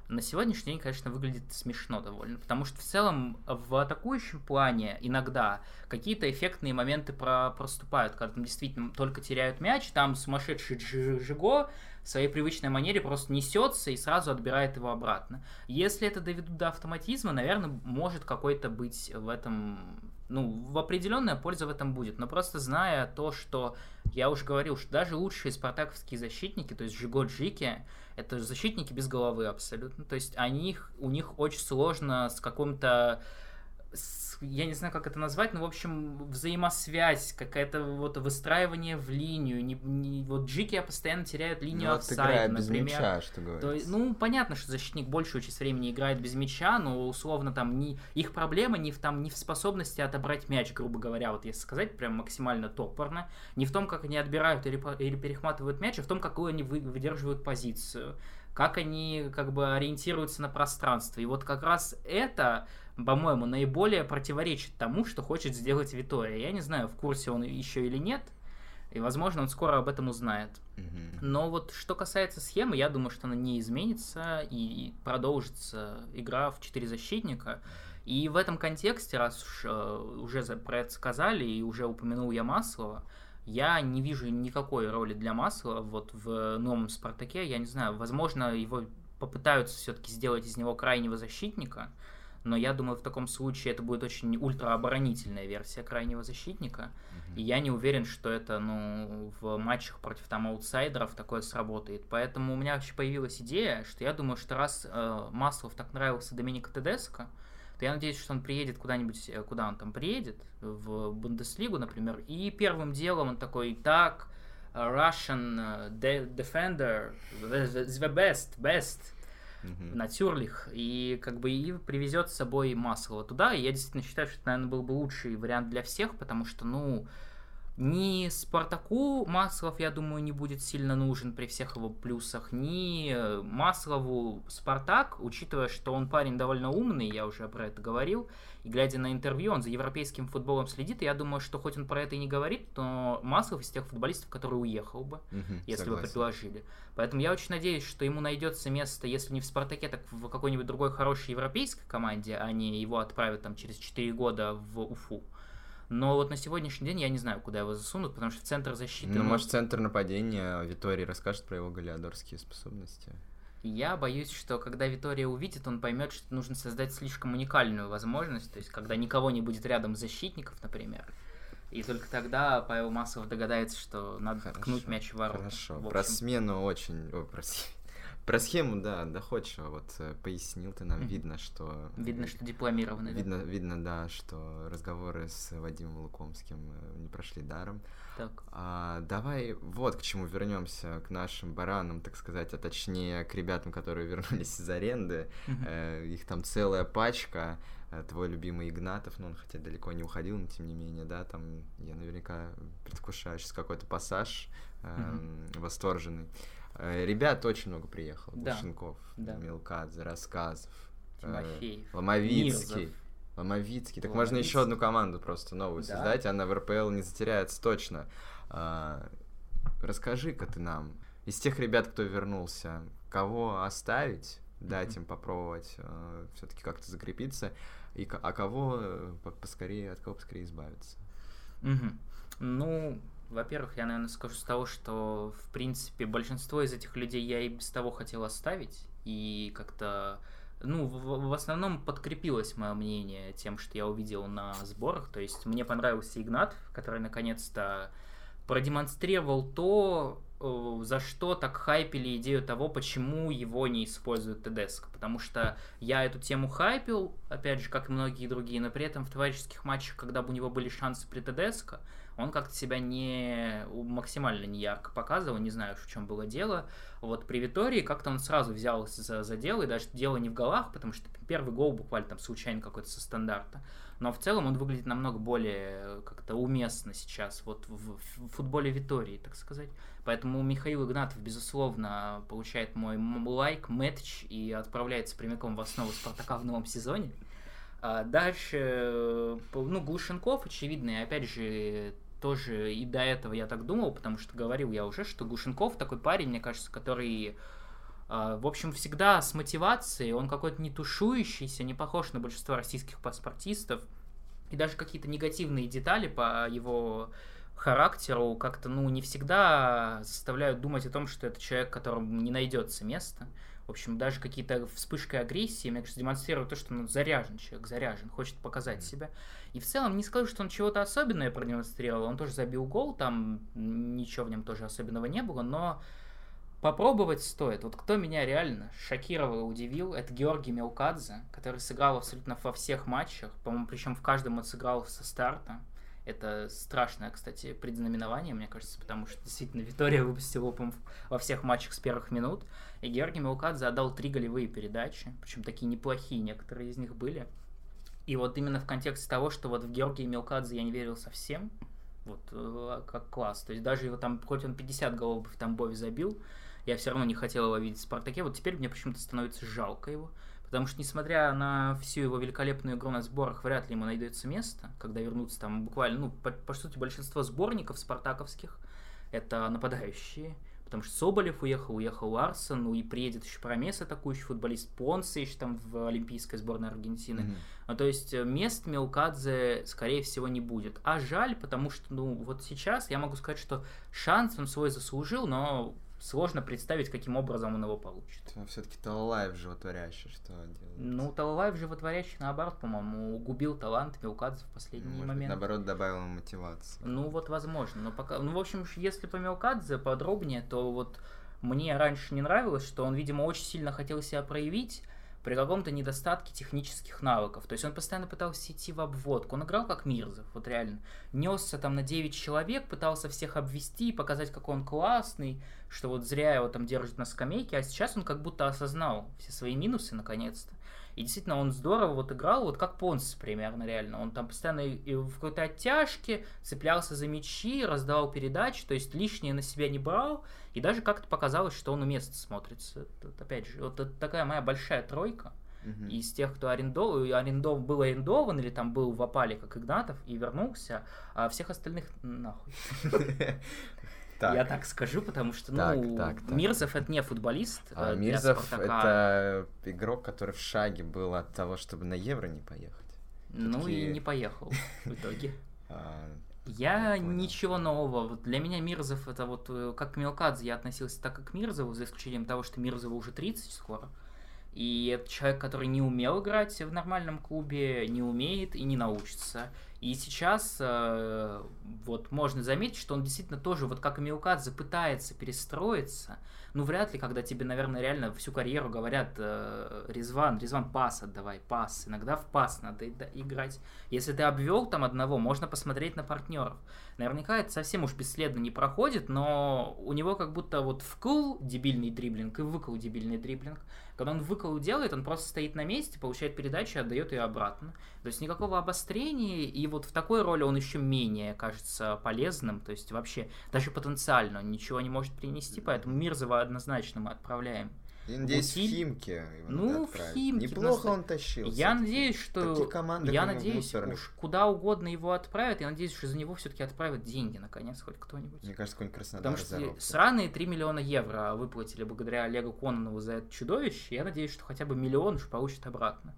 на сегодняшний день, конечно, выглядит смешно довольно, потому что в целом в атакующем плане иногда какие-то эффектные моменты про проступают, когда там действительно только теряют мяч, там сумасшедший Жиго в своей привычной манере просто несется и сразу отбирает его обратно. Если это доведут до автоматизма, наверное, может какой-то быть в этом ну, в определенная польза в этом будет. Но просто зная то, что я уже говорил, что даже лучшие спартаковские защитники, то есть Жиго Джики, это защитники без головы абсолютно. То есть они, у них очень сложно с каким-то я не знаю, как это назвать, но, в общем, взаимосвязь, какая-то вот выстраивание в линию. Не, не, вот Джики постоянно теряют линию ну, офсайда, например. без мяча, что говорится. То, ну, понятно, что защитник большую часть времени играет без мяча, но, условно, там, не, их проблема не в, там, не в способности отобрать мяч, грубо говоря, вот если сказать прям максимально топорно, не в том, как они отбирают или, или перехватывают мяч, а в том, какую они вы, выдерживают позицию как они как бы ориентируются на пространство. И вот как раз это по-моему, наиболее противоречит тому, что хочет сделать Витория. Я не знаю, в курсе он еще или нет, и, возможно, он скоро об этом узнает. Но вот что касается схемы, я думаю, что она не изменится и продолжится игра в четыре защитника. И в этом контексте, раз уж э, уже про это сказали и уже упомянул я Маслова, я не вижу никакой роли для Маслова вот в новом Спартаке. Я не знаю, возможно, его попытаются все-таки сделать из него крайнего защитника, но я думаю, в таком случае это будет очень ультраоборонительная версия крайнего защитника. Mm-hmm. И я не уверен, что это, ну, в матчах против там аутсайдеров такое сработает. Поэтому у меня вообще появилась идея, что я думаю, что раз э, Маслов так нравился Доминика Тедеско, то я надеюсь, что он приедет куда-нибудь, э, куда он там приедет, в Бундеслигу, например, и первым делом он такой, так, Russian э, defender, the best, best, угу. на Тюрлих, и как бы и привезет с собой Маслова туда. И я действительно считаю, что это, наверное, был бы лучший вариант для всех, потому что, ну, ни Спартаку Маслов, я думаю, не будет сильно нужен при всех его плюсах, ни э, Маслову Спартак, учитывая, что он парень довольно умный, я уже про это говорил, и глядя на интервью, он за европейским футболом следит, и я думаю, что хоть он про это и не говорит, но Маслов из тех футболистов, который уехал бы, Мгм, если согласен. бы предложили. Поэтому я очень надеюсь, что ему найдется место, если не в Спартаке, так в какой-нибудь другой хорошей европейской команде, а не его отправят там через 4 года в Уфу. Но вот на сегодняшний день я не знаю, куда его засунут, потому что в центр защиты... Ну, ну, может, центр нападения Виторий расскажет про его галиадорские способности. Я боюсь, что когда Витория увидит, он поймет, что нужно создать слишком уникальную возможность, то есть когда никого не будет рядом защитников, например. И только тогда Павел Маслов догадается, что надо Хорошо, ткнуть мяч в ворота. Хорошо. В Про смену очень... О, про, про схему, да, доходчиво. Вот э, пояснил ты нам, видно, что... Видно, что дипломированный. да? Видно, видно, да, что разговоры с Вадимом Лукомским э, не прошли даром. Так. А, давай вот к чему вернемся, к нашим баранам, так сказать, а точнее к ребятам, которые вернулись из аренды. Э, их там целая пачка. Э, Твой любимый Игнатов, ну он хотя далеко не уходил, но тем не менее, да, там я наверняка предвкушаю сейчас какой-то пассаж эм, восторженный. Э, Ребят очень много приехало. Да, Глушенков, да. Мелкадзе, Рассказов, э, Тимофеев. Ломовицкий. Мирзов. Ломовицкий. Так можно еще Ломовицкий. одну команду просто новую Да. создать, она в РПЛ не затеряется точно. А, Расскажи-ка ты нам, из тех ребят, кто вернулся, кого оставить, дать Мгм. им попробовать все-таки как-то закрепиться, и, а кого э, по- поскорее, от кого поскорее избавиться? Мгм. Ну, во-первых, я, наверное, скажу с того, что, в принципе, большинство из этих людей я и без того хотел оставить, и как-то, ну, в, в основном подкрепилось мое мнение тем, что я увидел на сборах, то есть мне понравился Игнат, который, наконец-то, продемонстрировал то, э, за что так хайпили идею того, почему его не используют Тедеско. Потому что я эту тему хайпил, опять же, как и многие другие, но при этом в товарищеских матчах, когда бы у него были шансы при Тедеско, он как-то себя не максимально не ярко показывал, не знаю, в чем было дело. Вот при Витории как-то он сразу взялся за, за дело, и даже дело не в голах, потому что первый гол буквально там случайно какой-то со стандарта. Но в целом он выглядит намного более как-то уместно сейчас, вот в, в футболе Витории, так сказать. Поэтому Михаил Игнатов, безусловно, получает мой лайк, мэтч и отправляется прямиком в основу Спартака в новом сезоне. А дальше, э, ну, Глушенков, очевидно, и опять же, тоже и до этого я так думал, потому что говорил я уже, что Глушенков такой парень, мне кажется, который, а, в общем, всегда с мотивацией, он какой-то не тушующийся, не похож на большинство российских паспортистов, и даже какие-то негативные детали по его характеру как-то, ну, не всегда заставляют думать о том, что это человек, которому не найдется место. В общем, даже какие-то вспышки агрессии, мне кажется, демонстрируют то, что он заряжен человек, заряжен, хочет показать себя. И в целом не скажу, что он чего-то особенное продемонстрировал. Он тоже забил гол, там ничего в нем тоже особенного не было, но попробовать стоит. Вот кто меня реально шокировал и удивил, это Георгий Мелкадзе, который сыграл абсолютно во всех матчах, по-моему, причем в каждом он сыграл со старта. Это страшное, кстати, предзнаменование, мне кажется, потому что действительно Витория выпустила по-моему, во всех матчах с первых минут. И Георгий Мелкадзе отдал три голевые передачи, причем такие неплохие некоторые из них были. И вот именно в контексте того, что вот в Георгия Мелкадзе я не верил совсем, вот э, как класс. То есть даже его там, хоть он 50 голов в Тамбове забил, я все равно не хотел его видеть в Спартаке. Вот теперь мне почему-то становится жалко его. Потому что, несмотря на всю его великолепную игру на сборах, вряд ли ему найдется место, когда вернутся там буквально, ну, по, по сути, большинство сборников спартаковских это нападающие. Потому что Соболев уехал, уехал Ларсон, ну и приедет еще Промес, атакующий футболист Понса еще там в Олимпийской сборной Аргентины. Мгм. Ну, то есть э, мест Мелкадзе, скорее всего, не будет. А жаль, потому что, ну, вот сейчас я могу сказать, что шанс он свой заслужил, но сложно представить, каким образом он его получит. Все-таки Талалаев животворящий, что делает? Ну, Талалаев животворящий, наоборот, по-моему, губил талант Мелкадзе в последний Может быть, момент. наоборот, добавил ему мотивации. Ну, вот возможно. Но пока. Ну, в общем, если по Мелкадзе подробнее, то вот мне раньше не нравилось, что он, видимо, очень сильно хотел себя проявить при каком-то недостатке технических навыков. То есть он постоянно пытался идти в обводку. Он играл как Мирзов, вот реально. Несся там на 9 человек, пытался всех обвести, показать, какой он классный, что вот зря его там держат на скамейке, а сейчас он как будто осознал все свои минусы наконец-то. И действительно, он здорово вот играл, вот как Понс примерно, реально. Он там постоянно и в какой-то оттяжке цеплялся за мячи, раздавал передачи, то есть лишнее на себя не брал. И даже как-то показалось, что он уместно смотрится. Это, опять же, вот это такая моя большая тройка. Из тех, кто арендовал, арендов, был арендован или там был в опале, как Игнатов, и вернулся, а всех остальных нахуй. Так. Я так скажу, потому что, так, ну, так, так. Мирзов это не футболист. А э, Мирзов это игрок, который в шаге был от того, чтобы на Евро не поехать. Ну Такие... и не поехал в итоге. А, я ничего нового. Для меня Мирзов это вот э, как к Мелкадзе я относился так, как к Мирзову, за исключением того, что Мирзову уже 30 скоро. И это человек, который не умел играть в нормальном клубе, не умеет и не научится. И сейчас э, вот можно заметить, что он действительно тоже, вот как и Милкадзе, пытается перестроиться. Ну, вряд ли, когда тебе, наверное, реально всю карьеру говорят э, Резван, Резван, пас отдавай, пас. Иногда в пас надо играть. Если ты обвел там одного, можно посмотреть на партнеров. Наверняка это совсем уж бесследно не проходит, но у него как будто вот вкл дебильный дриблинг и выкл дебильный дриблинг. Когда он выкол делает, он просто стоит на месте, получает передачу и отдает ее обратно. То есть никакого обострения, и вот в такой роли он еще менее кажется полезным, то есть вообще даже потенциально он ничего не может принести, поэтому Мирзова однозначно мы отправляем. Я надеюсь, Утиль... в Химке Ну, в Химке. Неплохо он тащил. Я надеюсь, что... Такие команды я надеюсь, уж куда угодно его отправят. Я надеюсь, что за него все-таки отправят деньги, наконец, хоть кто-нибудь. Мне кажется, какой-нибудь Краснодар Потому что сраные 3 миллиона евро выплатили благодаря Олегу Кононову за это чудовище. Я надеюсь, что хотя бы миллион уж получит обратно.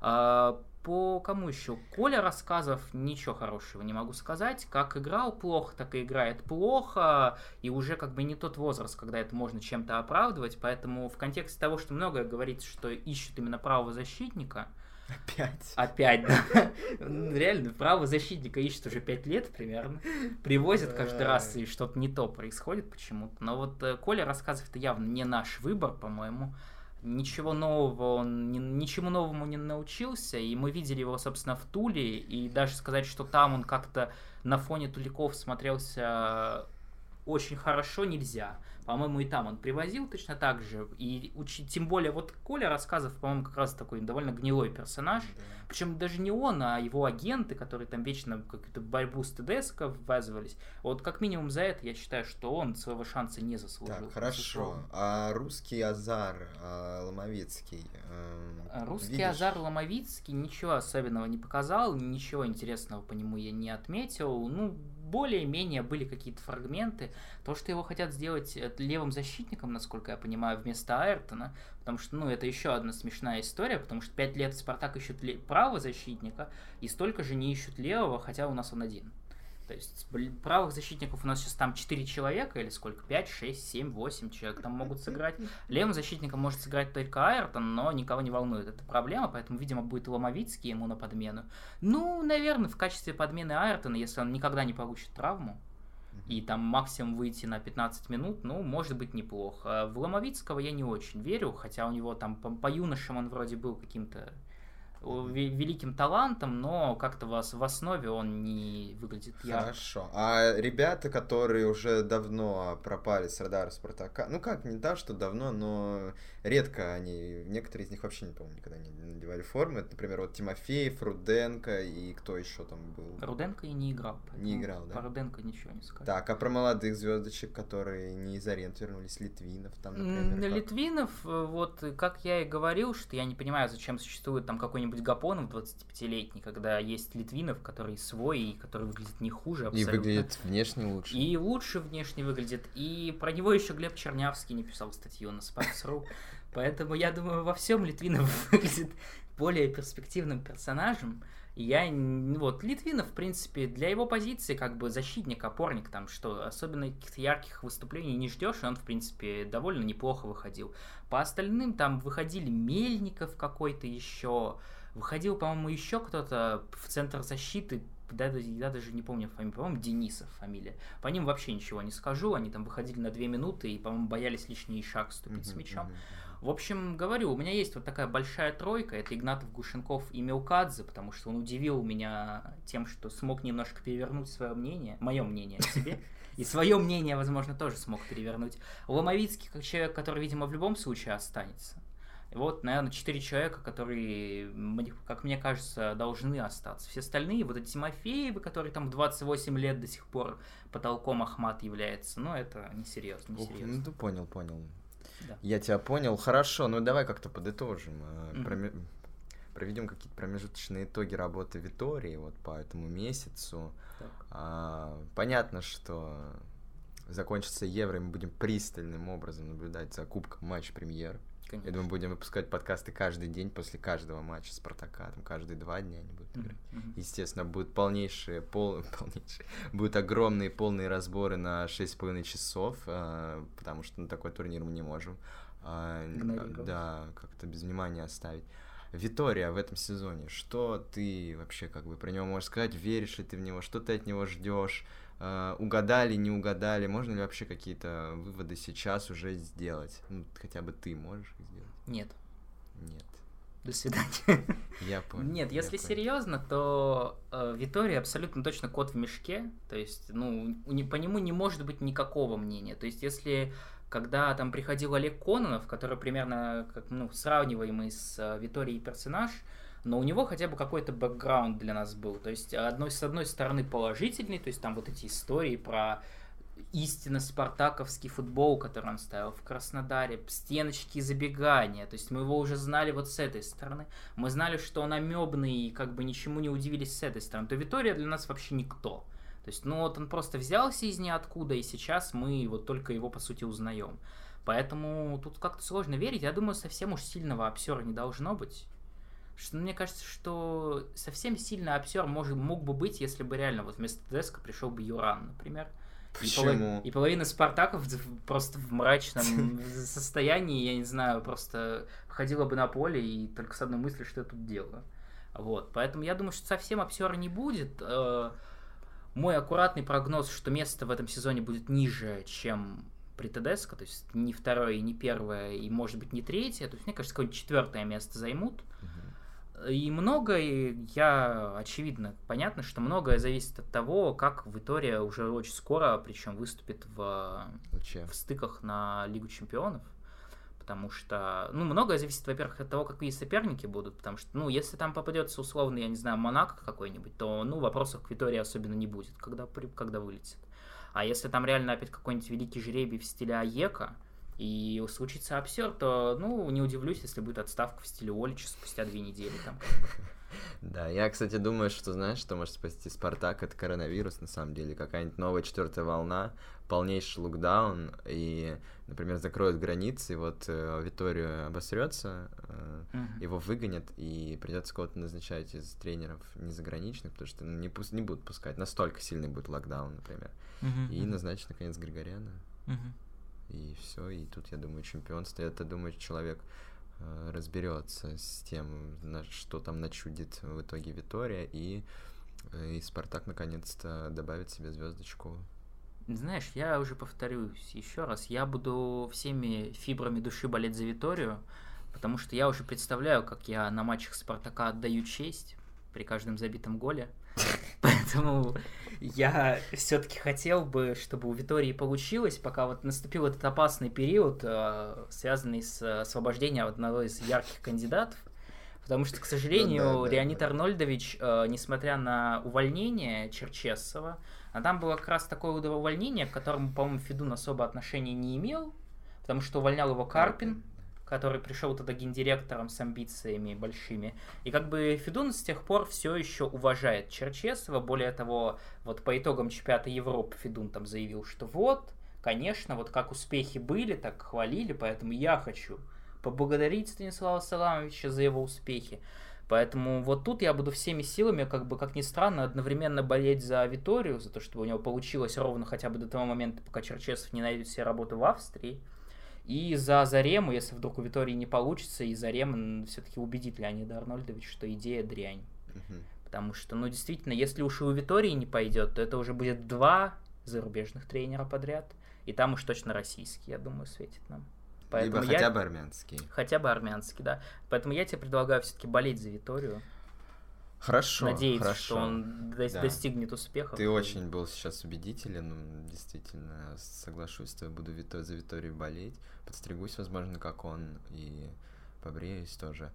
А, по кому еще? Коля рассказов ничего хорошего не могу сказать. Как играл плохо, так и играет плохо. И уже как бы не тот возраст, когда это можно чем-то оправдывать. Поэтому в контексте того, что многое говорится, что ищут именно правого защитника, Опять. Опять, да. Реально, право защитника ищут уже пять лет примерно. Привозят каждый раз, и что-то не то происходит почему-то. Но вот э, Коля рассказов это явно не наш выбор, по-моему ничего нового, он ни, ничему новому не научился, и мы видели его, собственно, в Туле, и даже сказать, что там он как-то на фоне Туликов смотрелся очень хорошо нельзя. По-моему, и там он привозил точно так же. И уч... тем более, вот Коля рассказов, по-моему, как раз такой довольно гнилой персонаж. Да. Причем даже не он, а его агенты, которые там вечно какую-то борьбу с ТДСК ввязывались. Вот как минимум за это я считаю, что он своего шанса не заслужил. Так, хорошо. А русский Азар а, Ломовицкий? Э, русский видишь? Азар Ломовицкий ничего особенного не показал, ничего интересного по нему я не отметил. Ну, более-менее были какие-то фрагменты. То, что его хотят сделать э, левым защитником, насколько я понимаю, вместо Айртона, потому что, ну, это еще одна смешная история, потому что пять лет Спартак ищут правого защитника, и столько же не ищут левого, хотя у нас он один. То есть правых защитников у нас сейчас там 4 человека, или сколько? 5, 6, 7, 8 человек там могут сыграть. Левым защитником может сыграть только Айртон, но никого не волнует эта проблема, поэтому, видимо, будет Ломовицкий ему на подмену. Ну, наверное, в качестве подмены Айртона, если он никогда не получит травму, и там максимум выйти на 15 минут, ну, может быть, неплохо. В Ломовицкого я не очень верю, хотя у него там по, по юношам он вроде был каким-то великим талантом, но как-то вас в основе он не выглядит ярко. Хорошо. А ребята, которые уже давно пропали с радара Спартака, ну как, не так, что давно, но редко они, некоторые из них вообще не помню, никогда не надевали формы. Это, например, вот Тимофеев, Руденко и кто еще там был? Руденко и не играл. Не играл, да? Про Руденко ничего не скажу. Так, а про молодых звездочек, которые не из аренд вернулись, Литвинов там, например? Литвинов, э, вот как я и говорил, что я не понимаю, зачем существует там какой-нибудь Гапонов 25-летний, когда есть Литвинов, который свой и который выглядит не хуже абсолютно. И выглядит внешне лучше. И лучше внешне выглядит. И про него еще Глеб Чернявский не писал статью на Sports.ru. Поэтому я думаю, во всем Литвинов выглядит более перспективным персонажем. Я, вот, Литвинов, в принципе, для его позиции, как бы, защитник, опорник, там, что, особенно каких-то ярких выступлений не ждешь, и он, в принципе, довольно неплохо выходил. По остальным, там, выходили Мельников какой-то еще, выходил, по-моему, еще кто-то в центр защиты, да, я даже не помню фамилию, по-моему, Денисов фамилия. По ним вообще ничего не скажу, они там выходили на две минуты и, по-моему, боялись лишний шаг ступить uh-huh, с мячом. Uh-huh. В общем, говорю, у меня есть вот такая большая тройка, это Игнатов, Гушенков и Мелкадзе, потому что он удивил меня тем, что смог немножко перевернуть свое мнение, мое мнение о себе, и свое мнение, возможно, тоже смог перевернуть. Ломовицкий, как человек, который, видимо, в любом случае останется. Вот, наверное, четыре человека, которые, как мне кажется, должны остаться. Все остальные, вот эти Тимофеевы, которые там в 28 лет до сих пор потолком Ахмат является, ну, это несерьезно, несерьезно. Ух, ну, понял, понял. Да. Я тебя понял. Хорошо, ну давай как-то подытожим. Mm-hmm. Проме... Проведем какие-то промежуточные итоги работы Витории вот по этому месяцу. А, понятно, что закончится Евро, и мы будем пристальным образом наблюдать за Кубком матч премьер. Конечно. Я думаю, будем выпускать подкасты каждый день после каждого матча Спартака. Там каждые два дня они будут играть. Mm-hmm. Естественно, будут полнейшие, пол, полнейшие, будут огромные полные разборы на 6,5 часов, э, потому что на такой турнир мы не можем. Э, да, как-то без внимания оставить. Витория в этом сезоне, что ты вообще как бы про него можешь сказать? Веришь ли ты в него? Что ты от него ждешь? Uh, угадали, не угадали, можно ли вообще какие-то выводы сейчас уже сделать? Ну, хотя бы ты можешь их сделать? Нет. Нет. До свидания. Я понял. Нет, если серьезно, то э, Витория абсолютно точно кот в мешке. То есть, ну, не, по нему не может быть никакого мнения. То есть, если когда там приходил Олег Кононов, который примерно как, ну, сравниваемый с э, Виторией персонаж, но у него хотя бы какой-то бэкграунд для нас был. То есть, одной, с одной стороны, положительный, то есть там вот эти истории про истинно спартаковский футбол, который он ставил в Краснодаре, стеночки забегания. То есть мы его уже знали вот с этой стороны. Мы знали, что он амебный и как бы ничему не удивились с этой стороны. То Витория для нас вообще никто. То есть, ну вот он просто взялся из ниоткуда, и сейчас мы вот только его, по сути, узнаем. Поэтому тут как-то сложно верить. Я думаю, совсем уж сильного обсера не должно быть. Что, мне кажется, что совсем сильный обсер может, мог бы быть, если бы реально вот вместо Деска пришел бы Юран, например. Почему? И, полов... и половина Спартаков просто в мрачном состоянии, я не знаю, просто ходила бы на поле и только с одной мыслью, что я тут делаю. Вот, поэтому я думаю, что совсем обсера не будет. Э, мой аккуратный прогноз, что место в этом сезоне будет ниже, чем при ТДСК, то есть не второе не первое, и может быть не третье, то есть мне кажется, какое-нибудь четвертое место займут. И многое, я, очевидно, понятно, что многое зависит от того, как Витория уже очень скоро, причем выступит в, в стыках на Лигу Чемпионов. Потому что, ну, многое зависит, во-первых, от того, какие соперники будут. Потому что, ну, если там попадется условно, я не знаю, Монако какой-нибудь, то, ну, вопросов к Витории особенно не будет, когда, когда вылетит. А если там реально опять какой-нибудь великий жребий в стиле Аека, и случится обсер, то, ну, не удивлюсь, если будет отставка в стиле Олича спустя две недели там. Да, я, кстати, думаю, что, знаешь, что может спасти Спартак, это коронавирус, на самом деле, какая-нибудь новая четвертая волна, полнейший локдаун, и, например, закроют границы, и вот э, Виторию обосрется, э, uh-huh. его выгонят, и придется кого-то назначать из тренеров незаграничных, потому что не, пу- не будут пускать, настолько сильный будет локдаун, например, uh-huh. и назначить, наконец, Григоряна. Uh-huh и все, и тут, я думаю, чемпионство, я думаю, человек э, разберется с тем, на, что там начудит в итоге Витория, и, э, и Спартак наконец-то добавит себе звездочку. Знаешь, я уже повторюсь еще раз, я буду всеми фибрами души болеть за Виторию, потому что я уже представляю, как я на матчах Спартака отдаю честь при каждом забитом голе. Поэтому я все-таки хотел бы, чтобы у Витории получилось, пока вот наступил этот опасный период, э, связанный с освобождением одного из ярких кандидатов. Потому что, к сожалению, да, да, Леонид да. Арнольдович, э, несмотря на увольнение Черчесова, а там было как раз такое увольнение, к которому, по-моему, Федун особо отношения не имел, потому что увольнял его Карпин который пришел тогда гендиректором с амбициями большими. И как бы Федун с тех пор все еще уважает Черчесова. Более того, вот по итогам чемпионата Европы Федун там заявил, что вот, конечно, вот как успехи были, так хвалили, поэтому я хочу поблагодарить Станислава Саламовича за его успехи. Поэтому вот тут я буду всеми силами, как бы, как ни странно, одновременно болеть за Виторию, за то, чтобы у него получилось ровно хотя бы до того момента, пока Черчесов не найдет себе работу в Австрии. И за Зарему, если вдруг у Витории не получится, и Зарем все-таки убедит Леонида Арнольдовича, что идея дрянь. Угу. Потому что, ну, действительно, если уж и у Витории не пойдет, то это уже будет два зарубежных тренера подряд. И там уж точно российский, я думаю, светит нам. Поэтому Либо я... хотя бы армянский. Хотя бы армянский, да. Поэтому я тебе предлагаю все-таки болеть за Виторию. Хорошо. Надеяться, хорошо. что он до- да. достигнет успеха. Ты очень был сейчас убедителен, действительно, соглашусь, что буду Вито- за Виторию болеть, подстригусь, возможно, как он, и побреюсь тоже.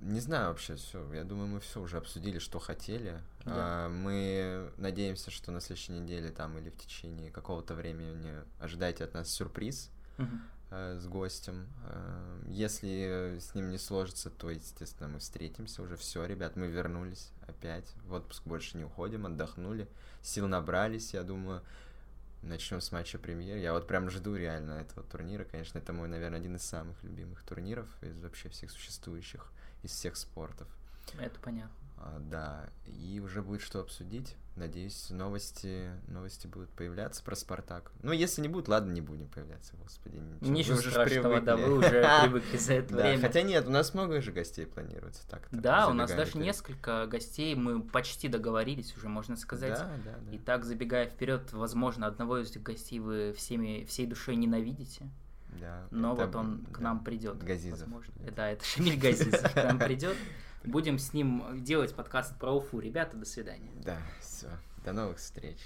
Не знаю вообще все. Я думаю, мы все уже обсудили, что хотели. Да. А, мы надеемся, что на следующей неделе там или в течение какого-то времени ожидайте от нас сюрприз Мгм. Э, с гостем. Э, Если с ним не сложится, то, естественно, мы встретимся уже. Все, ребят, мы вернулись опять. В отпуск больше не уходим, отдохнули. Сил набрались, я думаю. Начнем с матча премьер. Я вот прям жду реально этого турнира. Конечно, это мой, наверное, один из самых любимых турниров из вообще всех существующих, из всех спортов. Это понятно. А, да, и уже будет что обсудить. Надеюсь, новости, новости будут появляться про Спартак. Ну, если не будет, ладно, не будем появляться, господи. Ничего, Ничего вы же ж страшного, да, вы уже привыкли за это Да, время. хотя нет, у нас много же гостей планируется так Да, у нас даже несколько гостей, мы почти договорились уже, можно сказать. Да, да, да. И так, забегая вперед, возможно, одного из этих гостей вы всеми, всей душой ненавидите, Да, но вот он к нам придет. Газизов. возможно. Да, это Шамиль Газизов к нам придет. Будем с ним делать подкаст про Уфу. Ребята, до свидания. Да, все. До новых встреч.